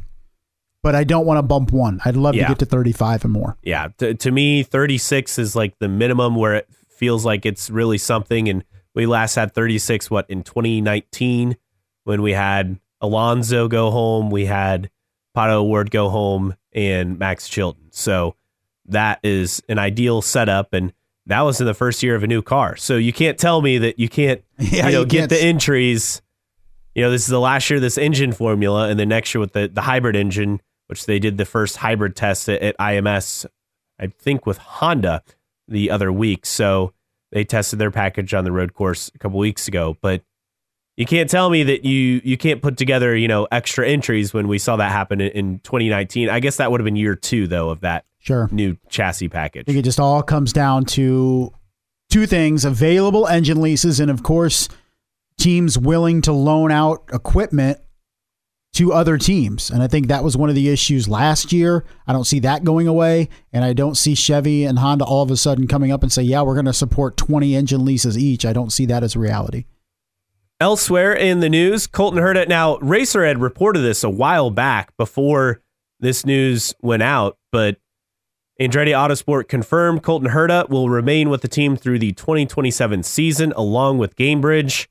but I don't want to bump one. I'd love Yeah. to get to 35 and more. Yeah, to, to me, 36 is like the minimum where it feels like it's really something. And we last had 36, what, in 2019 when we had Alonso go home, we had Pato O'Ward go home, and Max Chilton. So that is an ideal setup. And that was in the first year of a new car. So you can't tell me that you can't, Yeah, you know, you get the entries. You know, this is the last year of this engine formula, and then next year with the, the hybrid engine, which they did the first hybrid test at, at IMS, I think with Honda the other week. So they tested their package on the road course a couple weeks ago. But you can't tell me that you you can't put together you know extra entries when we saw that happen in, in 2019. I guess that would have been year two though of that Sure. new chassis package. I think it just all comes down to two things available engine leases, and of course, teams willing to loan out equipment to other teams. And I think that was one of the issues last year. I don't see that going away. And I don't see Chevy and Honda all of a sudden coming up and say, yeah, we're going to support 20 engine leases each. I don't see that as reality. Elsewhere in the news, Colton Herta. Now, Racer had reported this a while back before this news went out, but Andretti Autosport confirmed Colton Herta will remain with the team through the 2027 season, along with Gainbridge.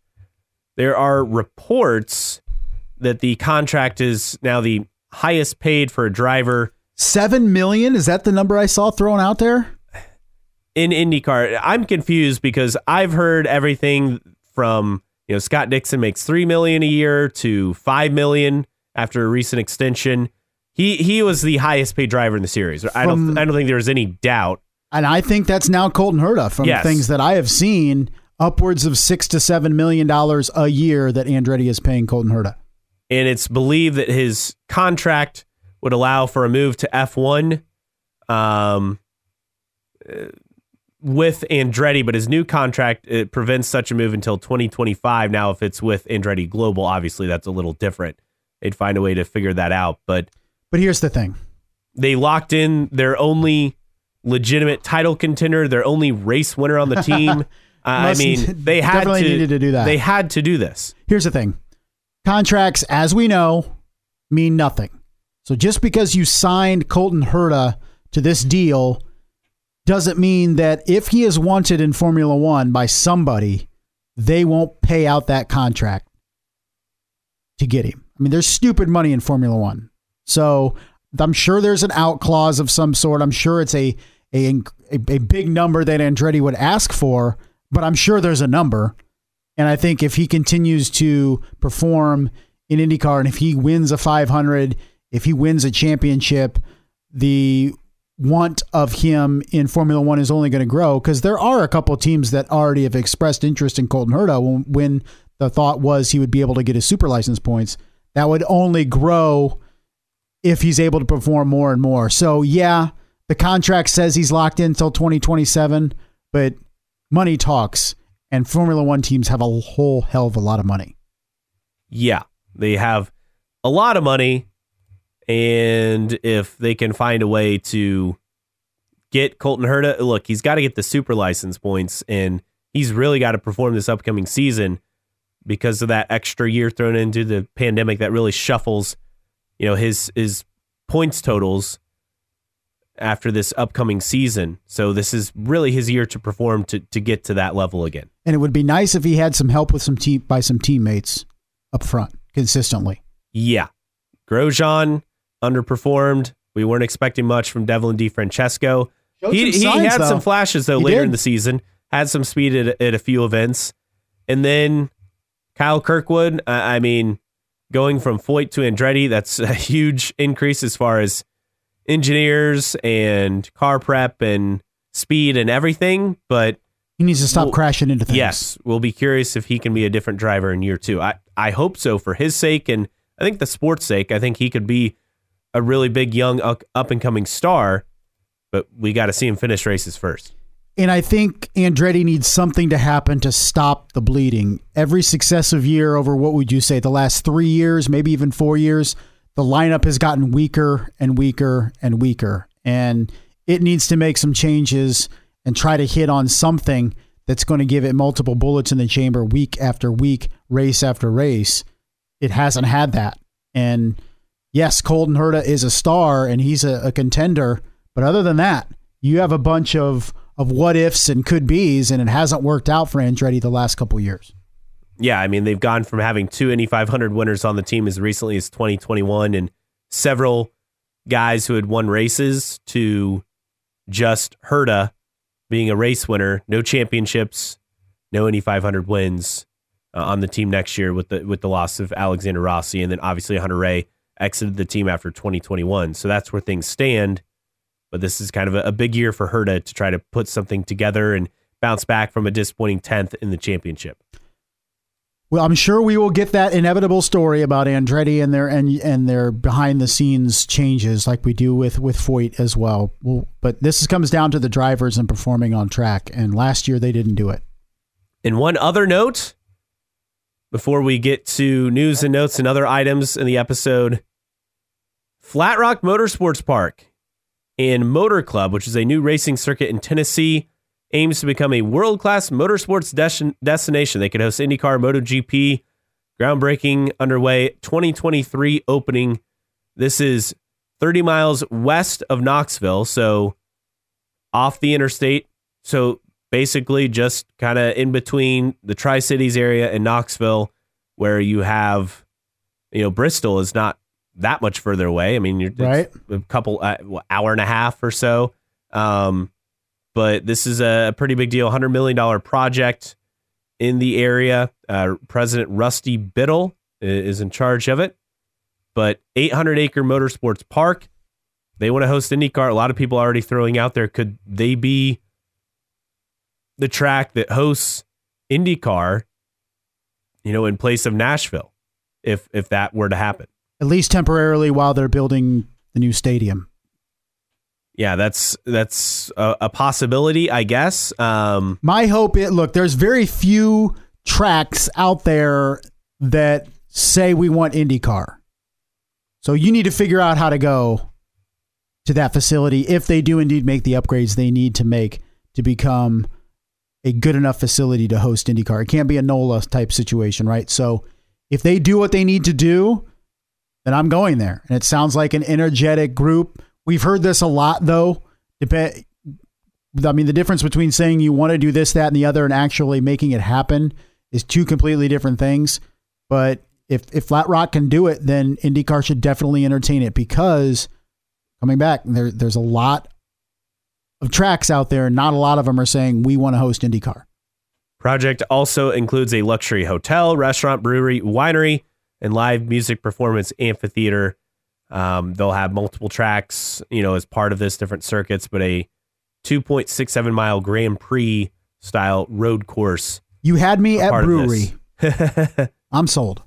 There are reports that the contract is now the highest paid for a driver Seven million? Is that the number I saw thrown out there? in IndyCar. I'm confused because I've heard everything from you know Scott Dixon makes three million a year to five million after a recent extension. He he was the highest paid driver in the series. I don't From- I don't think there was any doubt. And I think that's now Colton Herta from Yes. things that I have seen, upwards of six to seven million dollars a year that Andretti is paying Colton Herta. and it's believed that his contract would allow for a move to F1 um, uh, with Andretti, but his new contract it prevents such a move until 2025. Now, if it's with Andretti Global, obviously that's a little different. They'd find a way to figure that out, but But here's the thing. they locked in their only legitimate title contender, their only race winner on the team. Uh, I mean, they had definitely to, needed to do that. They had to do this. Here's the thing. Contracts, as we know, mean nothing. So just because you signed Colton Herta to this deal doesn't mean that if he is wanted in Formula One by somebody, they won't pay out that contract to get him. I mean, there's stupid money in Formula One. So I'm sure there's an out clause of some sort. I'm sure it's a a, a, a big number that Andretti would ask for, but I'm sure there's a number. And I think if he continues to perform in IndyCar and if he wins a 500, if he wins a championship, the want of him in Formula One is only going to grow because there are a couple teams that already have expressed interest in Colton Herta when, when the thought was he would be able to get his super license points. That would only grow if he's able to perform more and more. So, yeah, the contract says he's locked in until 2027, but money talks, and Formula One teams have a whole hell of a lot of money. Yeah, they have a lot of money, and if they can find a way to get Colton Herta, look, he's got to get the super license points, and he's really got to perform this upcoming season because of that extra year thrown into the pandemic that really shuffles, you know, his his points totals. after this upcoming season. So this is really his year to perform to to get to that level again. And it would be nice if he had some help with some team by some teammates up front consistently. Yeah. Grosjean underperformed. We weren't expecting much from Devlin DeFrancesco. Showed He, he signs, had though. some flashes though He later did. in the season. Had some speed at, at a few events, and then Kyle Kirkwood. I I mean, going from Foyt to Andretti, that's a huge increase as far as engineers and car prep and speed and everything. But He needs to stop Well, crashing into things. Yes, we'll be curious if he can be a different driver in year two. I, I hope so for his sake and I think the sport's sake. I think he could be a really big young up and coming star, but we got to see him finish races first. And I think Andretti needs something to happen to stop the bleeding. Every successive year over what would you say, the last three years, maybe even four years, the lineup has gotten weaker and weaker and weaker. And it needs to make some changes and try to hit on something that's going to give it multiple bullets in the chamber week after week, race after race. It hasn't had that. And yes, Colton Herta is a star and he's a, a contender. But other than that, you have a bunch of of what ifs and could be's, and it hasn't worked out for Andretti the last couple years. Yeah, I mean, they've gone from having two Indy 500 winners on the team as recently as 2021 and several guys who had won races to just Herta being a race winner, no championships, no Indy 500 wins uh, on the team next year with the with the loss of Alexander Rossi and then obviously Hunter-Reay exited the team after 2021. So that's where things stand. But this is kind of a, a big year for Herta to try to put something together and bounce back from a disappointing 10th in the championship. Well, I'm sure we will get that inevitable story about Andretti and their and and their behind the scenes changes, like we do with with Foyt as well. well. But this comes down to the drivers and performing on track, and last year they didn't do it. And one other note before we get to news and notes and other items in the episode Flat Rock Motorsports Park and Motor Club, which is a new racing circuit in Tennessee, aims to become a world class motorsports des- destination. They could host IndyCar, MotoGP, groundbreaking underway 2023 opening. This is 30 miles west of Knoxville, so off the interstate. So basically just kind of in between the Tri Cities area and Knoxville, where you have, you know, Bristol is not that much further away. I mean, you're Right. a couple uh, hour and a half or so. Um, but this is a pretty big deal, hundred million dollar project in the area. Uh, President Rusty Biddle is in charge of it. But 800 acre motorsports park. They want to host IndyCar. A lot of people are already throwing out there. Could they be the track that hosts IndyCar, you know, in place of Nashville, if if that were to happen. At least temporarily while they're building the new stadium. Yeah, that's that's a, a possibility, I guess. Um, My hope it look, there's very few tracks out there that say we want IndyCar. So you need to figure out how to go to that facility if they do indeed make the upgrades they need to make to become a good enough facility to host IndyCar. It can't be a NOLA type situation, right? So if they do what they need to do, then I'm going there. And it sounds like an energetic group. We've heard this a lot though. Dep- I mean, the difference between saying you want to do this, that, and the other and actually making it happen is two completely different things. But if, if Flat Rock can do it, then IndyCar should definitely entertain it because coming back, there, there's a lot of tracks out there, not a lot of them are saying we want to host IndyCar. project also includes a luxury hotel, restaurant, brewery, winery, and live music performance amphitheater. Um, they'll have multiple tracks, you know, as part of this, different circuits, but a 2.67 mile Grand Prix style road course. You had me at brewery. I'm sold.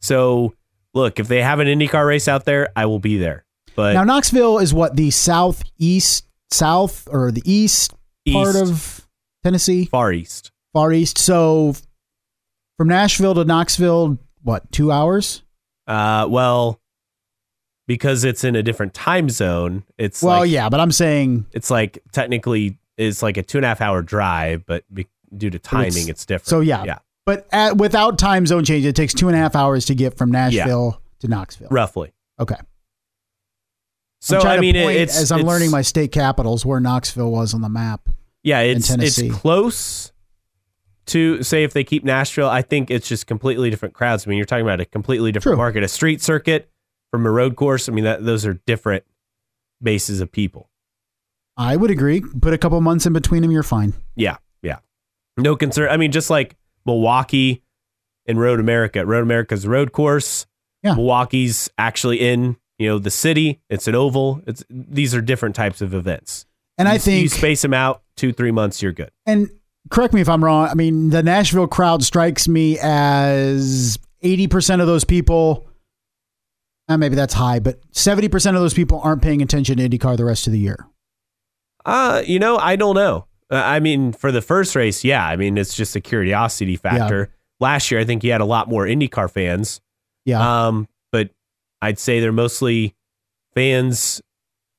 so, look, if they have an IndyCar race out there, I will be there. But Now Knoxville is what the southeast, south or the east, part of Tennessee, far east. far east. So from Nashville to Knoxville, what two hours? Uh, well, because it's in a different time zone, it's well, like, yeah, but I'm saying it's like technically it's like a two and a half hour drive, but be, due to timing, it's- it's, different. so. Yeah, yeah, But at, without time zone change, it takes two and a half hours to get from Nashville to Knoxville. roughly. Okay. So I mean, it's as I'm it's- learning my state capitals where Knoxville was on the map. Yeah, it's it's Tennessee. close to say if they keep Nashville. I think it's just completely different crowds. I mean, you're talking about a completely different True. market, a street circuit from a road course. I mean, that those are different bases of people. I would agree. Put a couple months in between them, you're fine. Yeah, yeah, no concern. I mean, just like Milwaukee and Road America. Road America's a road course. Yeah. Milwaukee's actually in you know the city. It's an oval. It's these are different types of events. And You- I think you space them out two three months, you're good. and correct me if I'm wrong. I mean, the Nashville crowd strikes me as 80% of those people, uh, maybe that's high, but 70% of those people aren't paying attention to IndyCar the rest of the year. Uh, you know, I don't know. Uh, I mean, for the first race, yeah. I mean, it's just a curiosity factor. Last year, I think you had a lot more IndyCar fans. Yeah. Um, but I'd say they're mostly fans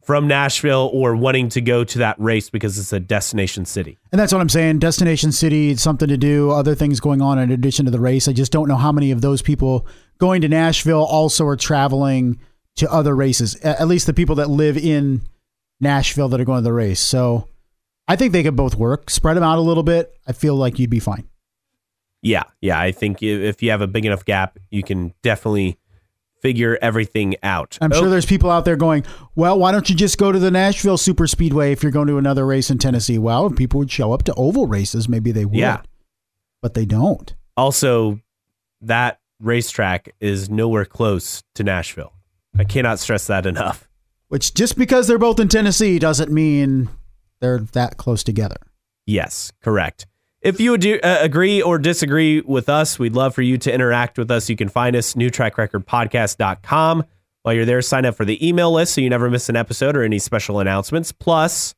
from Nashville or wanting to go to that race because it's a destination city. and that's what I'm saying. Destination city, something to do, other things going on in addition to the race. I just don't know how many of those people going to Nashville also are traveling to other races, at least the people that live in Nashville that are going to the race. So I think they could both work. Spread them out a little bit. I feel like you'd be fine. Yeah, yeah. I think if you have a big enough gap, you can definitely figure everything out. I'm Oh, sure there's people out there going, well, why don't you just go to the Nashville Super Speedway if you're going to another race in Tennessee? Well, if people would show up to oval races, maybe they would. Yeah. But they don't. also that racetrack is nowhere close to Nashville. I cannot stress that enough. Which just because they're both in Tennessee doesn't mean they're that close together. Yes, correct. If you do, uh, agree or disagree with us, we'd love for you to interact with us. You can find us newtrackrecordpodcast.com. While you're there, sign up for the email list so you never miss an episode or any special announcements. Plus,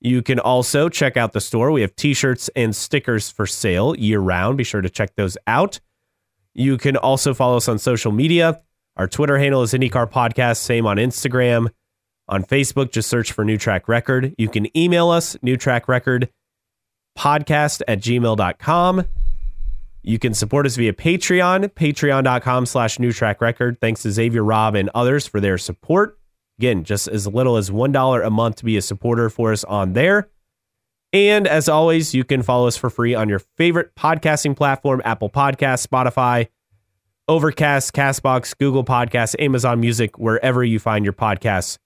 you can also check out the store. We have t-shirts and stickers for sale year round. Be sure to check those out. You can also follow us on social media. Our Twitter handle is IndyCar Podcast, same on Instagram. On Facebook, just search for New Track Record. You can email us, New Track Record podcast at gmail.com. You can support us via Patreon, patreon.com slash new track record. Thanks to Xavier Robb and others for their support. Again, just as little as $1 a month to be a supporter for us on there. And as always, you can follow us for free on your favorite podcasting platform Apple Podcasts, Spotify, Overcast, Castbox, Google Podcasts, Amazon Music, wherever you find your podcasts,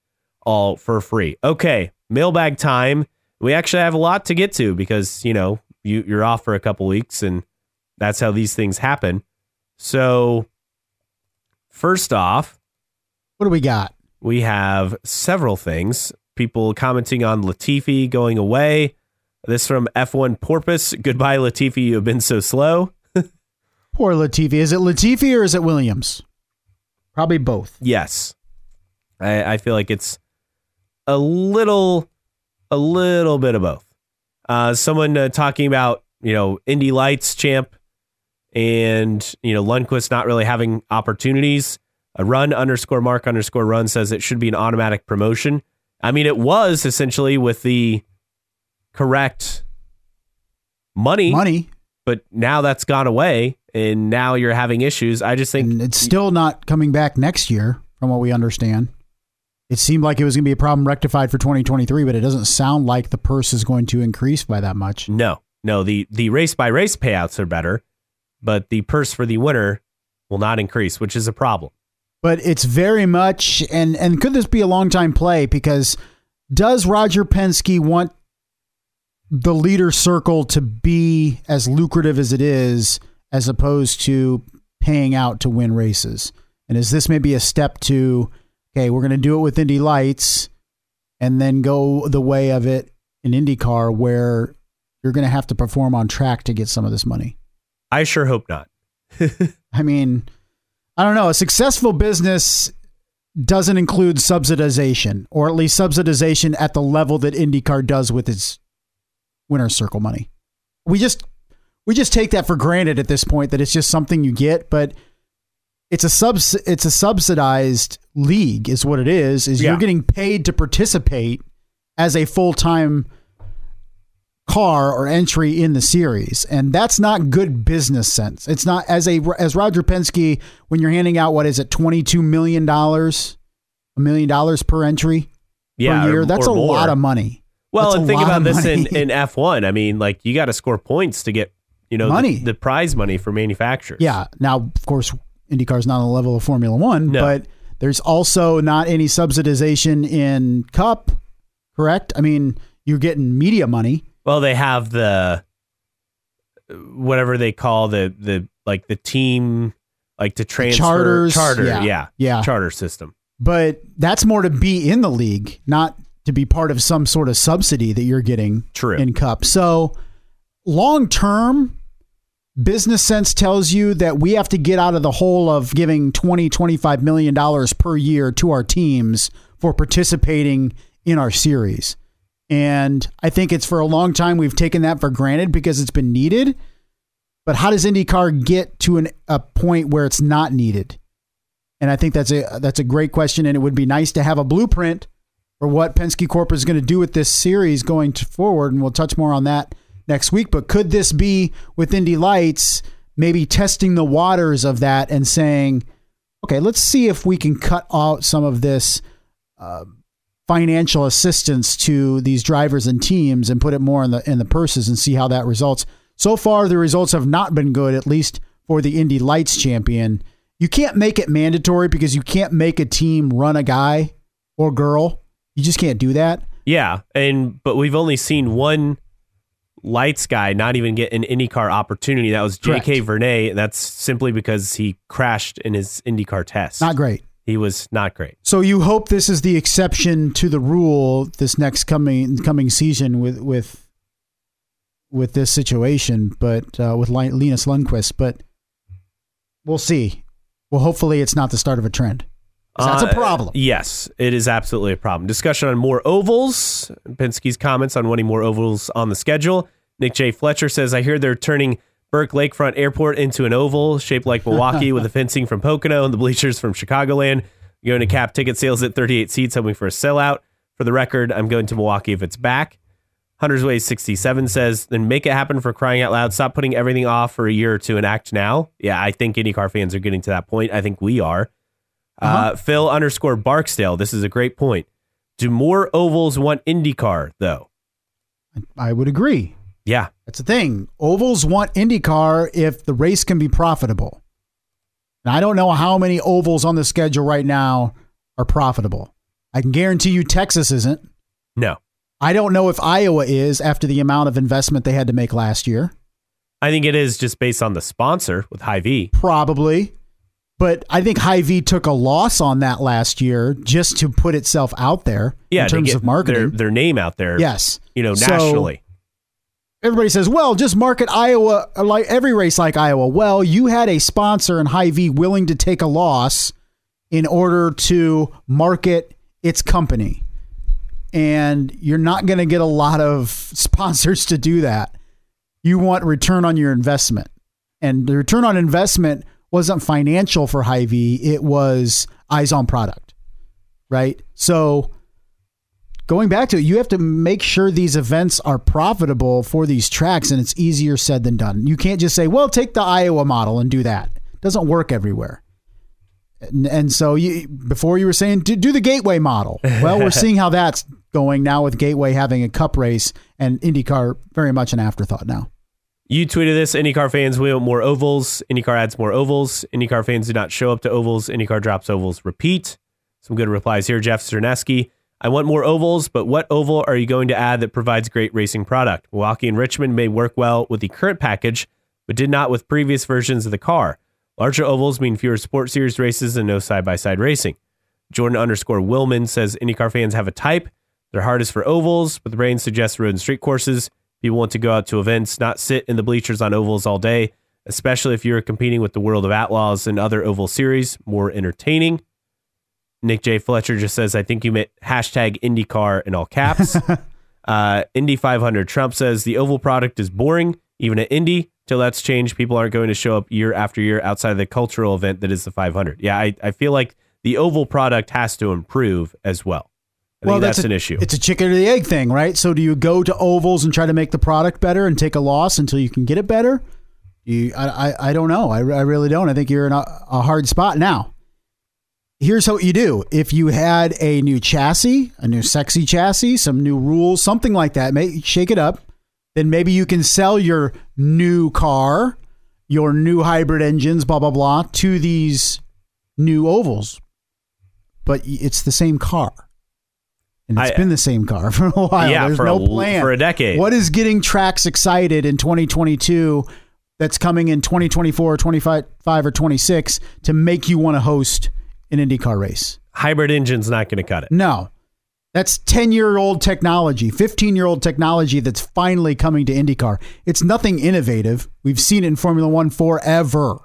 all for free. Okay, mailbag time. We actually have a lot to get to because, you know, you, you're off for a couple weeks and that's how these things happen. So, first off, What do we got? we have several things. People commenting on Latifi going away. This from F1 Porpoise. Goodbye, Latifi. You have been so slow. Poor Latifi. Is it Latifi or is it Williams? Probably both. Yes. I, I feel like it's a little, a little bit of both. Uh, someone uh, talking about, you know, Indy Lights champ and, you know, Lundqvist not really having opportunities. A run underscore mark underscore run says it should be an automatic promotion. I mean, it was essentially with the correct money, Money. but now that's gone away and now you're having issues. I just think And it's still not coming back next year, from what we understand. It seemed like it was going to be a problem rectified for 2023, but it doesn't sound like the purse is going to increase by that much. No, no. The the race by race payouts are better, but the purse for the winner will not increase, which is a problem. But it's very much, and and could this be a long time play? Because does Roger Penske want the leader circle to be as lucrative as it is, as opposed to paying out to win races? And is this maybe a step to, okay, we're going to do it with Indy Lights, and then go the way of it in IndyCar, where you're going to have to perform on track to get some of this money? I sure hope not. I mean, I don't know. A successful business doesn't include subsidization, or at least subsidization at the level that IndyCar does with its winner's circle money. We just we just take that for granted at this point that it's just something you get, but it's a subs it's a subsidized league is what it is. Is Yeah. you're getting paid to participate as a full time car or entry in the series and that's not good business sense it's not as a as roger penske when you're handing out what is it 22 million dollars a million dollars per entry yeah, per year. or- That's or a more. lot of money. Well, and think about this in, in F1. I mean, like you got to score points to get you know Money. The, the prize money for manufacturers. Yeah. Now, of course, IndyCar's not on the level of Formula One, No. but there's also not any subsidization in Cup. Correct. I mean, you're getting media money. Well, they have the whatever they call the the like the team like to transfer charters, charter. yeah. Yeah, Yeah. charter system. but that's more to be in the league, not to be part of some sort of subsidy that you're getting True. in Cup. So, long term, business sense tells you that we have to get out of the hole of giving 20, 25 million dollars per year to our teams for participating in our series. And I think it's for a long time we've taken that for granted because it's been needed. But how does IndyCar get to an, a point where it's not needed? And I think that's a that's a great question, and it would be nice to have a blueprint for what Penske Corp is going to do with this series going forward, and we'll touch more on that next week. But could this be with Indy Lights maybe testing the waters of that and saying, okay, let's see if we can cut out some of this uh, financial assistance to these drivers and teams and put it more in the in the purses and see how that results. So far, the results have not been good, at least for the Indy Lights champion. You can't make it mandatory because you can't make a team run a guy or girl. You just can't do that. Yeah, and but we've only seen one lights guy not even get an IndyCar opportunity. That was J.K. Correct. Vernay, that's simply because he crashed in his IndyCar test. Not great. he was not great. So you hope this is the exception to the rule this next coming coming season with with with this situation, but uh, with Li- Linus Lundqvist. But we'll see. Well, hopefully it's not the start of a trend. That's Uh, a problem. Yes, it is absolutely a problem. Discussion on more ovals. Penske's comments on wanting more ovals on the schedule. Nick J. Fletcher says, I hear they're turning Burke Lakefront Airport into an oval shaped like Milwaukee with the fencing from Pocono and the bleachers from Chicagoland. Going to cap ticket sales at 38 seats, hoping for a sellout. For the record, I'm going to Milwaukee if it's back. Hunter's Way 67 says, then make it happen for crying out loud. Stop putting everything off for a year or two and act now. Yeah, I think IndyCar fans are getting to that point. I think we are. Uh Uh-huh. Phil underscore Barksdale. This is a great point. Do more ovals want IndyCar, though? I would agree. Yeah. That's the thing. Ovals want IndyCar if the race can be profitable. And I don't know how many ovals on the schedule right now are profitable. I can guarantee you Texas isn't. No. I don't know if Iowa is after the amount of investment they had to make last year. I think it is just based on the sponsor with Hy-Vee. Probably. But I think Hy-Vee took a loss on that last year just to put itself out there Yeah, in terms of marketing. Their, their name out there. yes. You know, So- nationally. everybody says, well, just market Iowa like every race like Iowa. Well, you had a sponsor in Hy-Vee willing to take a loss in order to market its company. And you're not going to get a lot of sponsors to do that. You want return on your investment. And the return on investment wasn't financial for V, it was eyes on product. Right? So going back to it, you have to make sure these events are profitable for these tracks, and it's easier said than done. You can't just say, "Well, take the Iowa model and do that." It doesn't work everywhere. And, and so, you, before you were saying do, do the Gateway model. Well, we're seeing how that's going now with Gateway having a Cup race and IndyCar very much an afterthought now. You tweeted this IndyCar fans, we want more ovals. IndyCar adds more ovals. IndyCar fans do not show up to ovals. IndyCar drops ovals. Repeat. Some good replies here. Jeff Cerneski. I want more ovals, but what oval are you going to add that provides great racing product? Milwaukee and Richmond may work well with the current package, but did not with previous versions of the car. Larger ovals mean fewer Sport Series races and no side by side racing. Jordan underscore Willman says IndyCar fans have a type. Their heart is for ovals, but the brain suggests road and street courses. People want to go out to events, not sit in the bleachers on ovals all day, especially if you're competing with the World of Outlaws and other oval series. More entertaining. Nick J. Fletcher just says, I think you meant hashtag IndyCar in all caps. uh, Indy 500 Trump says, the oval product is boring, even at Indy. Till that's changed, people aren't going to show up year after year outside of the cultural event that is the 500. Yeah, I, I feel like the oval product has to improve as well. I think that's, a, an issue. It's a chicken or the egg thing, right? So, do you go to ovals and try to make the product better and take a loss until you can get it better? You, I, I, I don't know. I, I really don't. I think you're in a, a hard spot now. here's what you do. If you had a new chassis, a new sexy chassis, some new rules, something like that, may shake it up. Then maybe you can sell your new car, your new hybrid engines, blah blah blah, to these new ovals. But it's the same car. And it's I- been the same car for a while. Yeah, There's for no a- plan. for a decade. What is getting tracks excited in 2022 that's coming in 2024, 25, or 26 to make you want to host an IndyCar race? Hybrid engine's not going to cut it. No. That's 10 year old technology, 15 year old technology that's finally coming to IndyCar. It's nothing innovative. We've seen it in Formula One forever.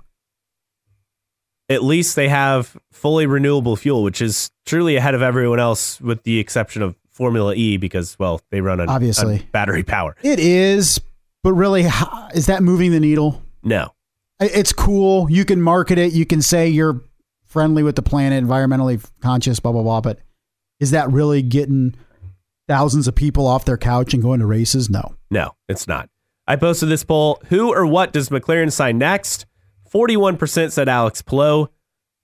At least they have fully renewable fuel, which is truly ahead of everyone else, with the exception of Formula E, because well, they run on Obviously. on battery power. It is, but really, is that moving the needle? No, It's cool. You can market it. You can say you're friendly with the planet, environmentally conscious, blah, blah, blah. But is that really getting thousands of people off their couch and going to races? No. no, it's not. I posted this poll: Who or what does McLaren sign next? Forty-one percent said Alex Palou,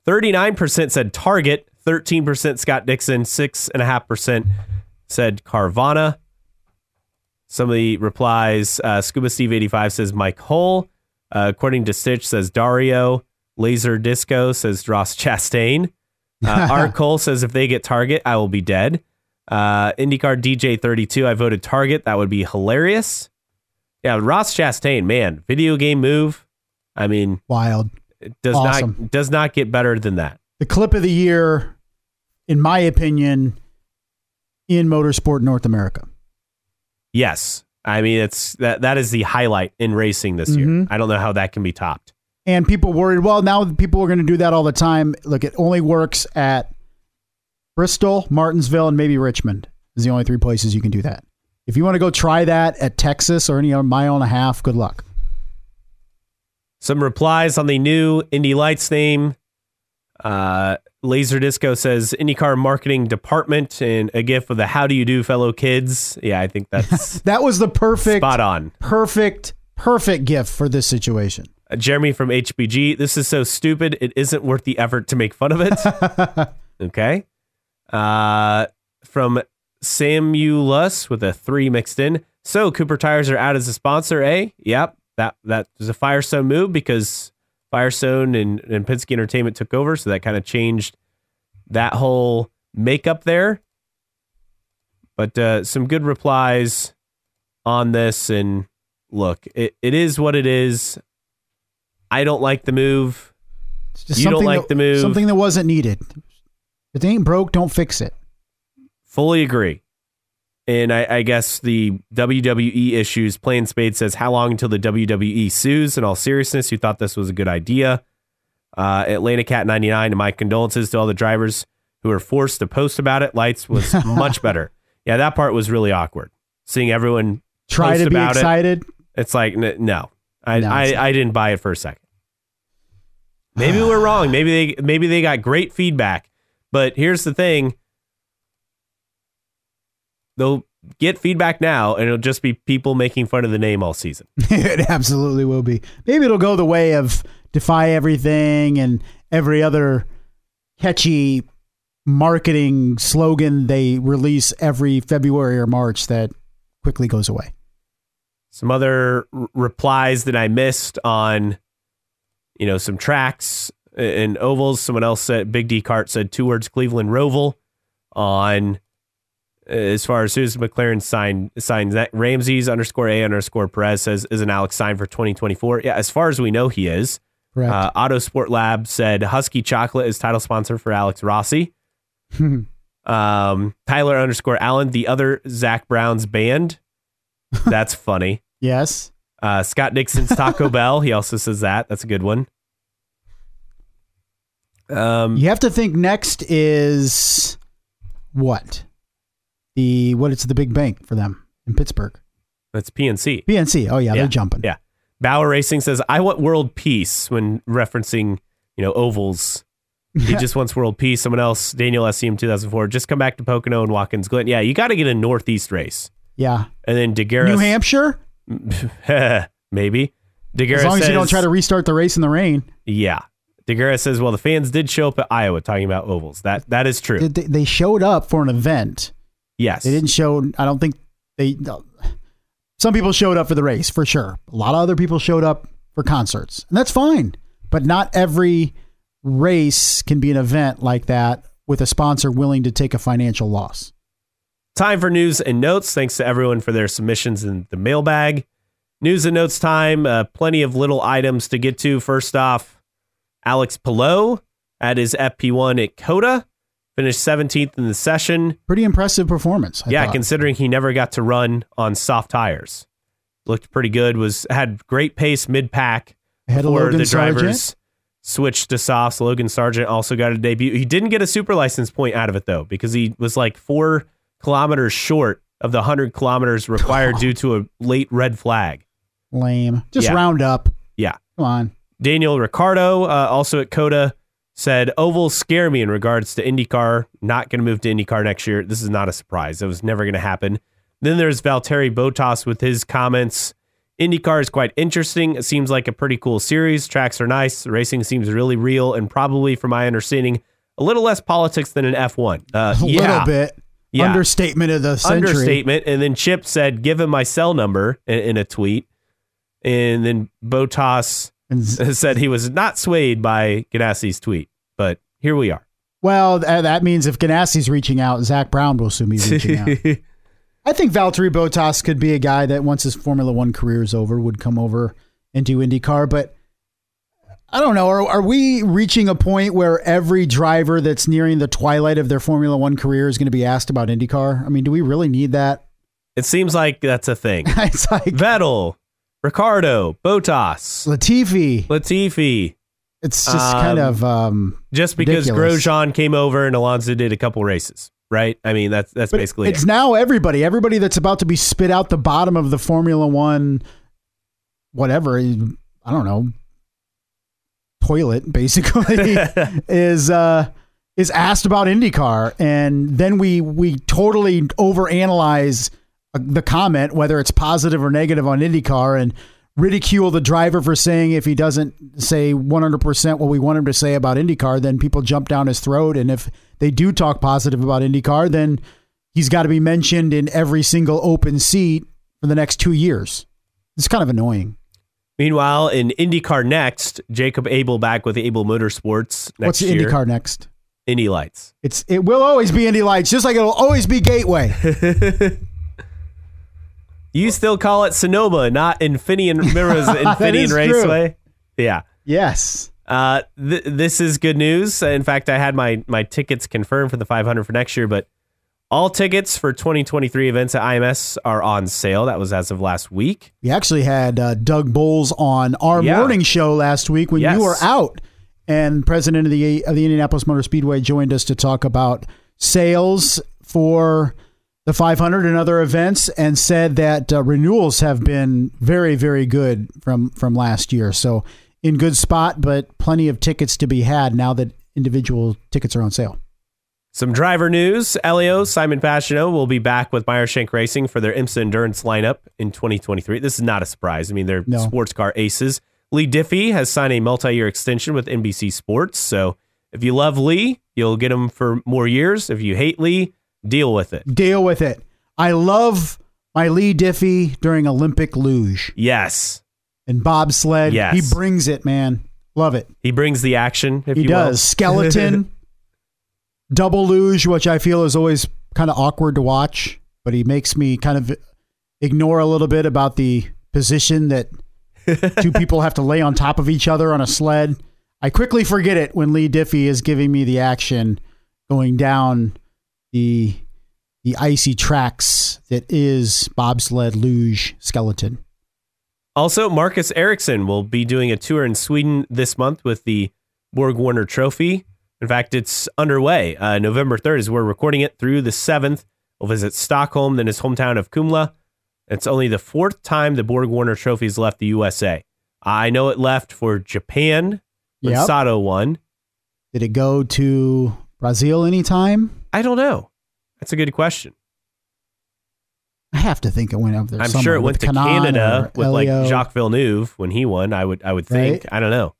thirty-nine percent said Target, thirteen percent Scott Dixon, six and a half percent said Carvana. Some of the replies: uh, Scuba Steve eighty-five says Mike Hull. Uh, according to Stitch, says Dario. Laser Disco says Ross Chastain. Uh, Art Cole says if they get Target, I will be dead. Uh, IndyCar DJ 32, I voted Target. That would be hilarious. Yeah, Ross Chastain, man, video game move. I mean, Wild. it does Awesome. not does not get better than that. The clip of the year, in my opinion, in motorsport North America. Yes, I mean it's that that is the highlight in racing this year. Mhm. I don't know how that can be topped. And people worried, well, now people are going to do that all the time. Look, it only works at Bristol, Martinsville, and maybe Richmond is the only three places you can do that. If you want to go try that at Texas or any other mile and a half, good luck. Some replies on the new Indy Lights name. Uh, Laser Disco says IndyCar marketing department and a gif of the "How do you do, fellow kids?" Yeah, I think that's That was the perfect, spot on. perfect, perfect gift for this situation. Uh, Jeremy from HBG, this is so stupid. It isn't worth the effort to make fun of it. okay. Uh, from Samulus with a three mixed in. So Cooper tires are out as a sponsor, eh? Yep. That that was a Firestone move because Firestone and, and Penske Entertainment took over, so that kind of changed that whole makeup there. But uh, some good replies on this, and look, it, it is what it is. I don't like the move. Just You don't like that- the move. Something that wasn't needed. If it ain't broke, don't fix it. Fully agree. And I, I guess the WWE issues, Plain Spade says, How long until the WWE sues? In all seriousness, you thought this was a good idea. Uh, Atlanta Cat 99, and my condolences to all the drivers who were forced to post about it. Lights was much better. Yeah, that part was really awkward. Seeing everyone Try to be about it. excited. It's like, n- no, I, No. I, I didn't buy it for a second. Maybe we're wrong. Maybe they maybe they got great feedback. But here's the thing. They'll get feedback now and it'll just be people making fun of the name all season. it absolutely will be. Maybe it'll go the way of Defy Everything and every other catchy marketing slogan they release every February or March that quickly goes away. Some other r- replies that I missed on you know some tracks and ovals. Someone else said Big D Cart said two words Cleveland Roval on as far as who's McLaren sign signs that Ramsey's underscore A underscore Perez says is an Alex sign for 2024. Yeah, as far as we know, he is. Correct. Uh, Auto Sport Lab said Husky Chocolate is title sponsor for Alex Rossi. Um, Tyler underscore Allen, the other Zak Brown's band. That's funny. yes. Uh, Scott Dixon's Taco Bell. He also says that. That's a good one. Um, You have to think next is what? The what it's the big bank for them in Pittsburgh. that's PNC. PNC. Oh yeah, Yeah. they're jumping. Yeah. Bauer Racing says, I want world peace when referencing, you know, ovals. He just wants world peace. Someone else, Daniel SCM 2004, just come back to Pocono and Watkins Glen. Yeah, you got to get a Northeast race. Yeah. And then DeGuerra. New Hampshire. Maybe. DeGuerra As long says, as you don't try to restart the race in the rain. Yeah. Deguerra says, "Well, the fans did show up at Iowa talking about ovals. That that is true. They, they showed up for an event. Yes, They didn't show. I don't think they. Some people showed up for the race for sure. A lot of other people showed up for concerts, and that's fine. But not every race can be an event like that with a sponsor willing to take a financial loss. Time for news and notes. Thanks to everyone for their submissions in the mailbag. News and notes time. Uh, plenty of little items to get to. First off, Alex Palou at his FP1 at COTA finished 17th in the session. Pretty impressive performance. I yeah, thought. considering he never got to run on soft tires. Looked pretty good. Was had great pace mid pack before the drivers Sargent. switched to softs. Logan Sargent also got a debut. He didn't get a super license point out of it though because he was like four kilometers short of the hundred kilometers required due to a late red flag. lame. Just Yeah. round up. Yeah. Come on. Daniel Ricciardo, uh, also at COTA, said ovals scare me in regards to IndyCar. Not going to move to IndyCar next year. This is not a surprise. It was never going to happen. Then there's Valtteri Bottas with his comments. IndyCar is quite interesting. It seems like a pretty cool series. Tracks are nice. Racing seems really real, and probably, from my understanding, a little less politics than an F1. Uh, A yeah, little bit. Yeah. Understatement of the century. understatement. And then Chip said, "Give him my cell number" in, in a tweet. And then Bottas And said he was not swayed by Ganassi's tweet, but here we are. well, th- uh, that means if Ganassi's reaching out, Zak Brown will soon be reaching out. I think Valtteri Bottas could be a guy that once his Formula One career is over would come over and do IndyCar. But I don't know. Are, are we reaching a point where every driver that's nearing the twilight of their Formula One career is going to be asked about IndyCar? I mean, do we really need that? it seems like that's a thing. it's like Vettel, Ricciardo, Bottas, Latifi. Latifi. It's just Um, kind of um, Just because Ridiculous. Grosjean came over and Alonso did a couple races, right? I mean, that's that's but basically it's it. now everybody. Everybody that's about to be spit out the bottom of the Formula One, whatever. I don't know. Toilet basically is uh is asked about IndyCar, and then we we totally overanalyze the comment, whether it's positive or negative on IndyCar, and ridicule the driver for saying if he doesn't say 100% what we want him to say about IndyCar, then people jump down his throat. And if they do talk positive about IndyCar, then he's got to be mentioned in every single open seat for the next two years. It's kind of annoying. Meanwhile, in IndyCar next, Jacob Abel back with Abel Motorsports next What's the year. IndyCar next? Indy Lights. It's it will always be Indy Lights, just like it'll always be Gateway. You still call it Sonoma, not Infineon. It was Infineon is true. Raceway. Yeah. yes. Uh, th- this is good news. In fact, I had my my tickets confirmed for the 500 for next year, but all tickets for 2023 events at IMS are on sale. That was as of last week. We actually had uh, Doug Boles on our Yeah. morning show last week when Yes. you were out, and president of the of the Indianapolis Motor Speedway joined us to talk about sales for the 500 and other events, and said that uh, renewals have been very very good from from last year. So in good spot, but plenty of tickets to be had now that individual tickets are on sale. Some driver news. Elio Simon Pagenaud will be back with Meyer Shank Racing for their IMSA Endurance lineup in 2023. This is not a surprise. I mean, they're No. sports car aces. Leigh Diffey has signed a multi-year extension with NBC Sports. So if you love Leigh, you'll get him for more years. If you hate Leigh, deal with it. Deal with it. I love my Leigh Diffey during Olympic luge Yes, and bobsled. Yes. He brings it, man. Love it. he brings the action. If He you does. will. Skeleton, double luge, which I feel is always kind of awkward to watch, but he makes me kind of ignore a little bit about the position that two people have to lay on top of each other on a sled. I quickly forget it when Leigh Diffey is giving me the action going down the the icy tracks that is bobsled luge skeleton. Also, Marcus Ericsson will be doing a tour in Sweden this month with the Borg Warner Trophy. In fact, it's underway. Uh, November 3rd is we're recording it through the 7th. We'll visit Stockholm, then his hometown of Kumla. It's only the fourth time the Borg Warner Trophy has left the USA. I know it left for Japan when Yep. Sato won. Did it go to Brazil anytime? I don't know. That's a good question. I have to think it went up there. I'm sure it went to Kanan Canada with like Elio. Jacques Villeneuve when he won. I would I would think. Right. I don't know.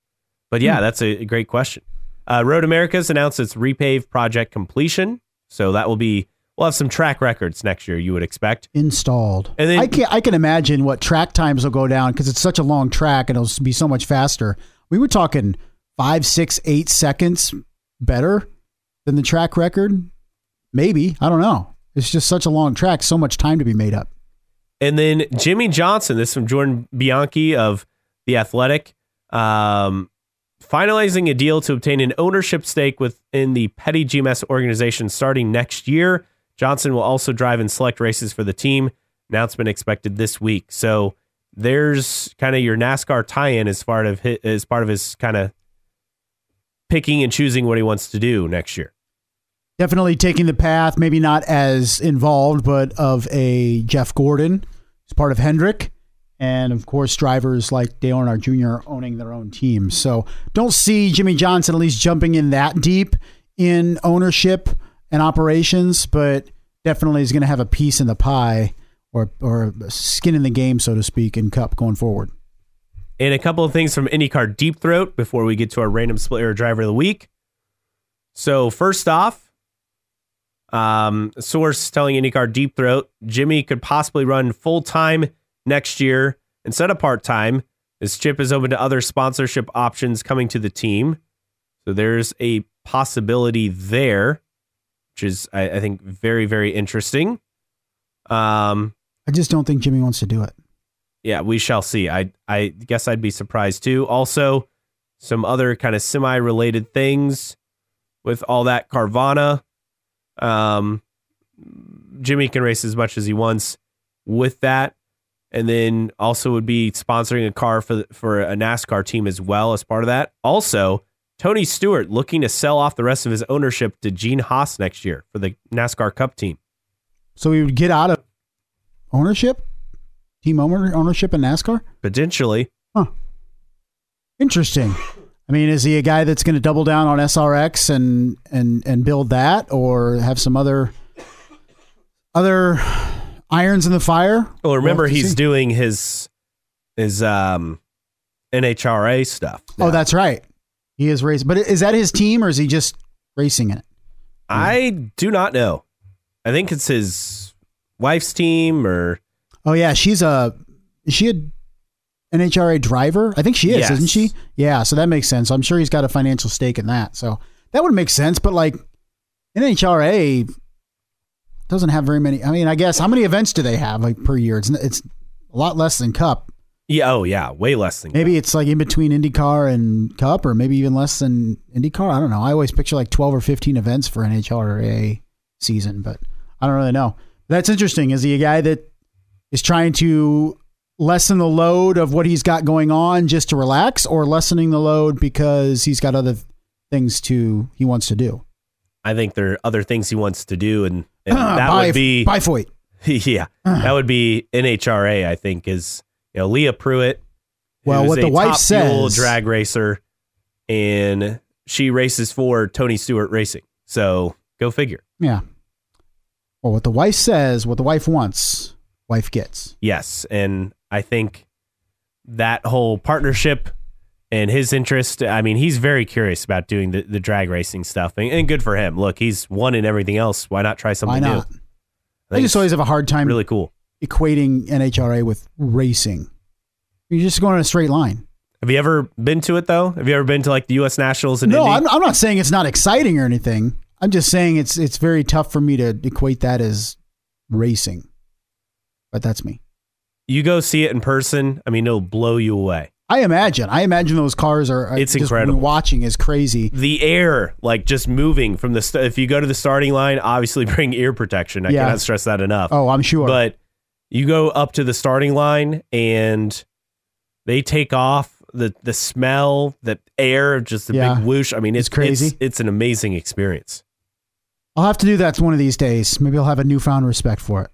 But yeah, that's a great question. Uh, Road Americas announced its repave project completion, so that will be we'll have some track records next year. You would expect. Installed. And then- I can I can imagine what track times will go down because it's such a long track and it'll be so much faster. We were talking five, six, eight seconds better than the track record. Maybe I don't know. It's just such a long track, so much time to be made up. And then Jimmie Johnson, this is from Jordan Bianchi of The Athletic, um, finalizing a deal to obtain an ownership stake within the Petty GMS organization starting next year. Johnson will also drive in select races for the team. Announcement expected this week. So there's kind of your NASCAR tie-in as part of his, as part of his kind of picking and choosing what he wants to do next year. Definitely taking the path, maybe not as involved, but of a Jeff Gordon, who's part of Hendrick, and of course drivers like Dale Earnhardt Jr. owning their own teams. So don't see Jimmie Johnson at least jumping in that deep in ownership and operations, but definitely is going to have a piece in the pie or or skin in the game, so to speak, in Cup going forward. And a couple of things from IndyCar Deep Throat before we get to our random split driver of the week. So first off, um, source telling IndyCar Deep Throat Jimmie could possibly run full time next year instead of part time. This chip is open to other sponsorship options coming to the team. So there's a possibility there, which is I, I think very very interesting. Um, I just don't think Jimmie wants to do it. yeah, we shall see. I I guess I'd be surprised too. Also, some other kind of semi-related things with all that Carvana. Um, Jimmie can race as much as he wants with that, and then also would be sponsoring a car for for a NASCAR team as well as part of that. Also, Tony Stewart looking to sell off the rest of his ownership to Gene Haas next year for the NASCAR Cup team. So he would get out of ownership, team owner ownership in NASCAR. Potentially, Huh. Interesting. I mean, is he a guy that's going to double down on SRX and and and build that, or have some other other irons in the fire? Well, remember We'll he's see. doing his his um NHRA stuff. Oh, that's right. He is racing, but is that his team, or is he just racing in it? I do not know. I think it's his wife's team or Oh yeah, she's a is she a NHRA driver? I think she is, Yes. isn't she? Yeah, so that makes sense. I'm sure he's got a financial stake in that. So that would make sense. But like NHRA doesn't have very many. I mean, I guess how many events do they have like per year? It's it's a lot less than Cup. yeah, oh yeah, way less than Maybe it's like in between IndyCar and Cup, or maybe even less than IndyCar. I don't know. I always picture like 12 or 15 events for NHRA season, but I don't really know. That's interesting. Is he a guy that is trying to lessen the load of what he's got going on just to relax, or lessening the load because he's got other things to he wants to do? I think there are other things he wants to do, and, and uh, that Bye- would be bye Foyt. yeah, uh. that would be NHRA. I think is you know Leah Pruett. Well, what the wife says- drag racer, and she races for Tony Stewart Racing. So go figure. Yeah. Well, what the wife says, what the wife wants, wife gets. Yes, and I think that whole partnership and his interest. I mean, he's very curious about doing the, the drag racing stuff, and, and good for him. Look, he's won in everything else. Why not try Why something not? new? I just always have a hard time really cool. equating NHRA with racing. You're just going in a straight line. Have you ever been to it though? Have you ever been to like the U.S. Nationals in No? I'm, I'm not saying it's not exciting or anything. I'm just saying it's it's very tough for me to equate that as racing. But that's me. You go see it in person. I mean, it'll blow you away. I imagine. I imagine those cars are. are It's just incredible. Watching is crazy. The air, like just moving from the. St- if you go to the starting line, obviously bring ear protection. I Yeah. cannot stress that enough. Oh, I'm sure. But you go up to the starting line and they take off the the smell, the air, just the Yeah. big whoosh. I mean, it's, It's crazy. It's, it's an amazing experience I'll have to do that one of these days. Maybe I'll have a newfound respect for it.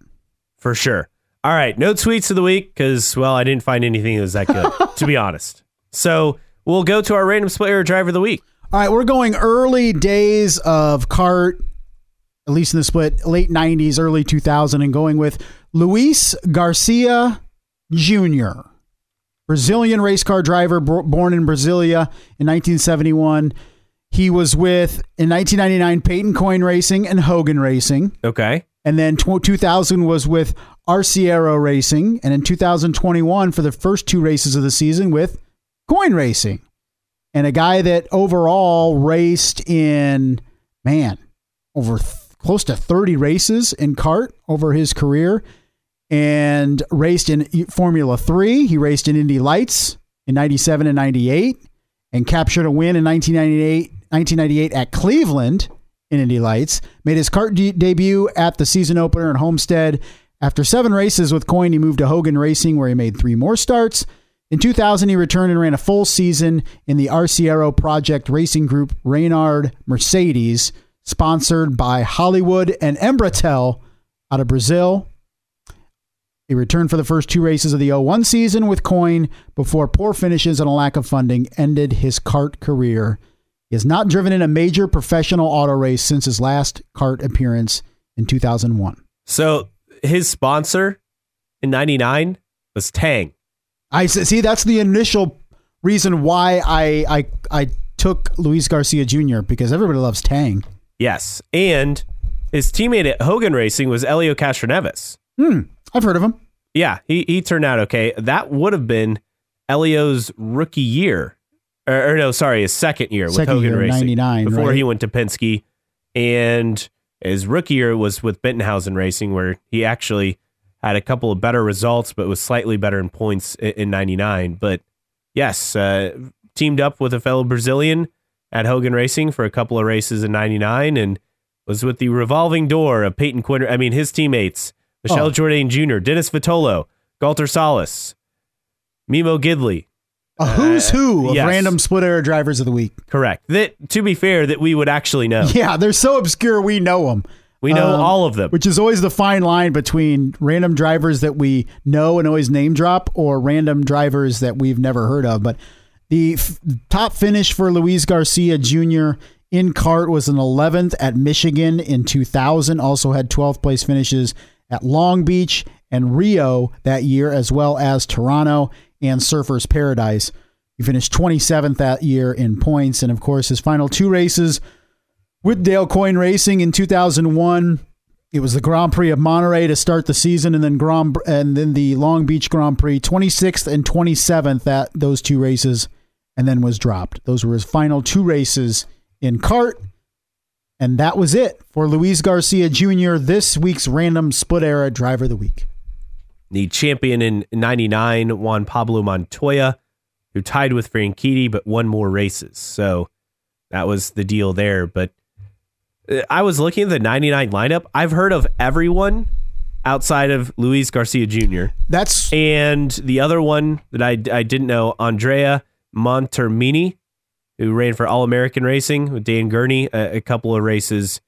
for sure. All right, no tweets of the week because well, I didn't find anything that was that good, to be honest. So we'll go to our random player driver of the week. All right, we're going early days of cart, at least in the split, late 90s, early 2000, and going with Luis Garcia Jr. Brazilian race car driver born in Brasilia in 1971. He was with in 1999 Payton Coyne Racing and Hogan Racing. Okay. And then 2000 was with Arciero Racing. And in 2021, for the first two races of the season, with Coyne Racing. And a guy that overall raced in, man, over th- close to 30 races in CART over his career and raced in Formula 3. He raced in Indy Lights in 97 and 98 and captured a win in 1998, 1998 at Cleveland in Indy Lights. Made his CART de- debut at the season opener in Homestead. After seven races with Coyne, he moved to Hogan Racing, where he made three more starts. In 2000, he returned and ran a full season in the Arciero Project Racing Group Reynard Mercedes, sponsored by Hollywood and Embratel out of Brazil. He returned for the first two races of the 01 season with Coyne before poor finishes and a lack of funding ended his CART career. He has not driven in a major professional auto race since his last CART appearance in 2001. So his sponsor in 99 was Tang. I see that's the initial reason why I I I took Luis Garcia Jr. because everybody loves Tang. Yes. And his teammate at Hogan Racing was Elio Castroneves. Hmm, I've heard of him. Yeah, he, he turned out okay. That would have been Elio's rookie year. Or, or no, sorry, his second year with Hogan year, Racing. 99, Before right? he went to Penske. And his rookie year was with Bettenhausen Racing, where he actually had a couple of better results, but was slightly better in points in, in 99. But yes, uh, teamed up with a fellow Brazilian at Hogan Racing for a couple of races in 99 and was with the revolving door of Payton Coyne. I mean, his teammates, Michel Oh. Jourdain Jr., Dennis Vitolo, Gualter Salles, Memo Gidley. A who's who of yes. random split era drivers of the week. Correct. That, to be fair, that we would actually know. Yeah, they're so obscure we know them. We know Um, all of them. Which is always the fine line between random drivers that we know and always name drop or random drivers that we've never heard of. But the f- top finish for Luis Garcia Jr. in CART was an 11th at Michigan in 2000. Also had 12th place finishes at Long Beach and Rio that year, as well as Toronto and Surfers Paradise. He finished 27th that year in points. And of course, his final two races with Dale Coyne Racing in 2001. It was the Grand Prix of Monterey to start the season, and then Grand and then the Long Beach Grand Prix, 26th and 27th at those two races, and then was dropped. Those were his final two races in CART, and that was it for Luis Garcia Jr. This week's random split era driver of the week. The champion in 99, Juan Pablo Montoya, who tied with Franchitti but won more races. So that was the deal there. But uh, I was looking at the 99 lineup. I've heard of everyone outside of Luis Garcia Jr. That's And the other one that I, I didn't know, Andrea Montermini, who ran for All American Racing with Dan Gurney, a, a couple of races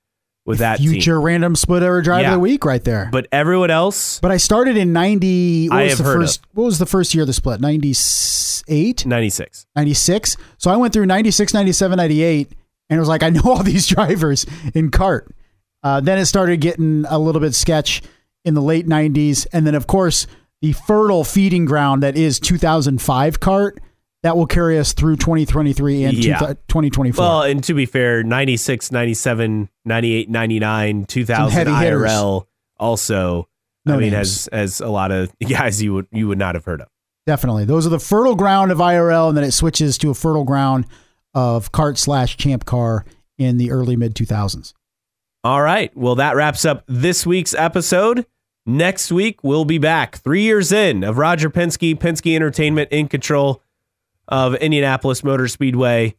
with that future team. random split era driver Yeah. of the week right there. But everyone else, But I started in 90. What I was have the heard first? What was the first year of the split? 98, 96. 96. So I went through 96, 97, 98, and it was like I know all these drivers in cart. Uh, then it started getting a little bit sketch in the late 90s, and then of course the fertile feeding ground that is 2005 CART that will carry us through 2023 and Yeah. 2024. Well, and to be fair, 96, 97, 98, 99, 2000 heavy hitters. IRL also No I mean names. has has a lot of guys you would you would not have heard of. Definitely. Those are the fertile ground of IRL, and then it switches to a fertile ground of cart slash champ car in the early mid 2000s. All right. Well, that wraps up this week's episode. Next week, we'll be back three years in of Roger Penske, Penske Entertainment in control of Indianapolis Motor Speedway,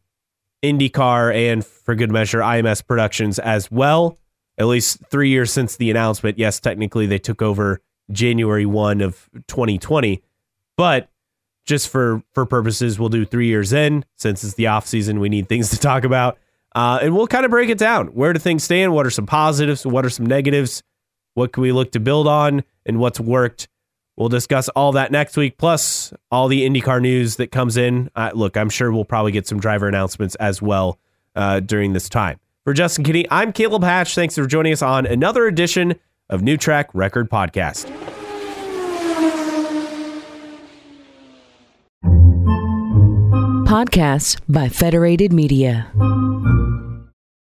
IndyCar, and for good measure, IMS Productions as well. At least three years since the announcement. Yes, technically they took over January 1 of 2020, but just for for purposes, we'll do three years in since it's the off season. We need things to talk about. Uh, and we'll kind of break it down. Where do things stand? What are some positives? What are some negatives? What can we look to build on? And what's worked? We'll discuss all that next week, plus all the IndyCar news that comes in. Uh, look, I'm sure we'll probably get some driver announcements as well uh, during this time. For Justin Kinney, I'm Caleb Hatch. Thanks for joining us on another edition of New Track Record Podcast. podcasts by Federated Media.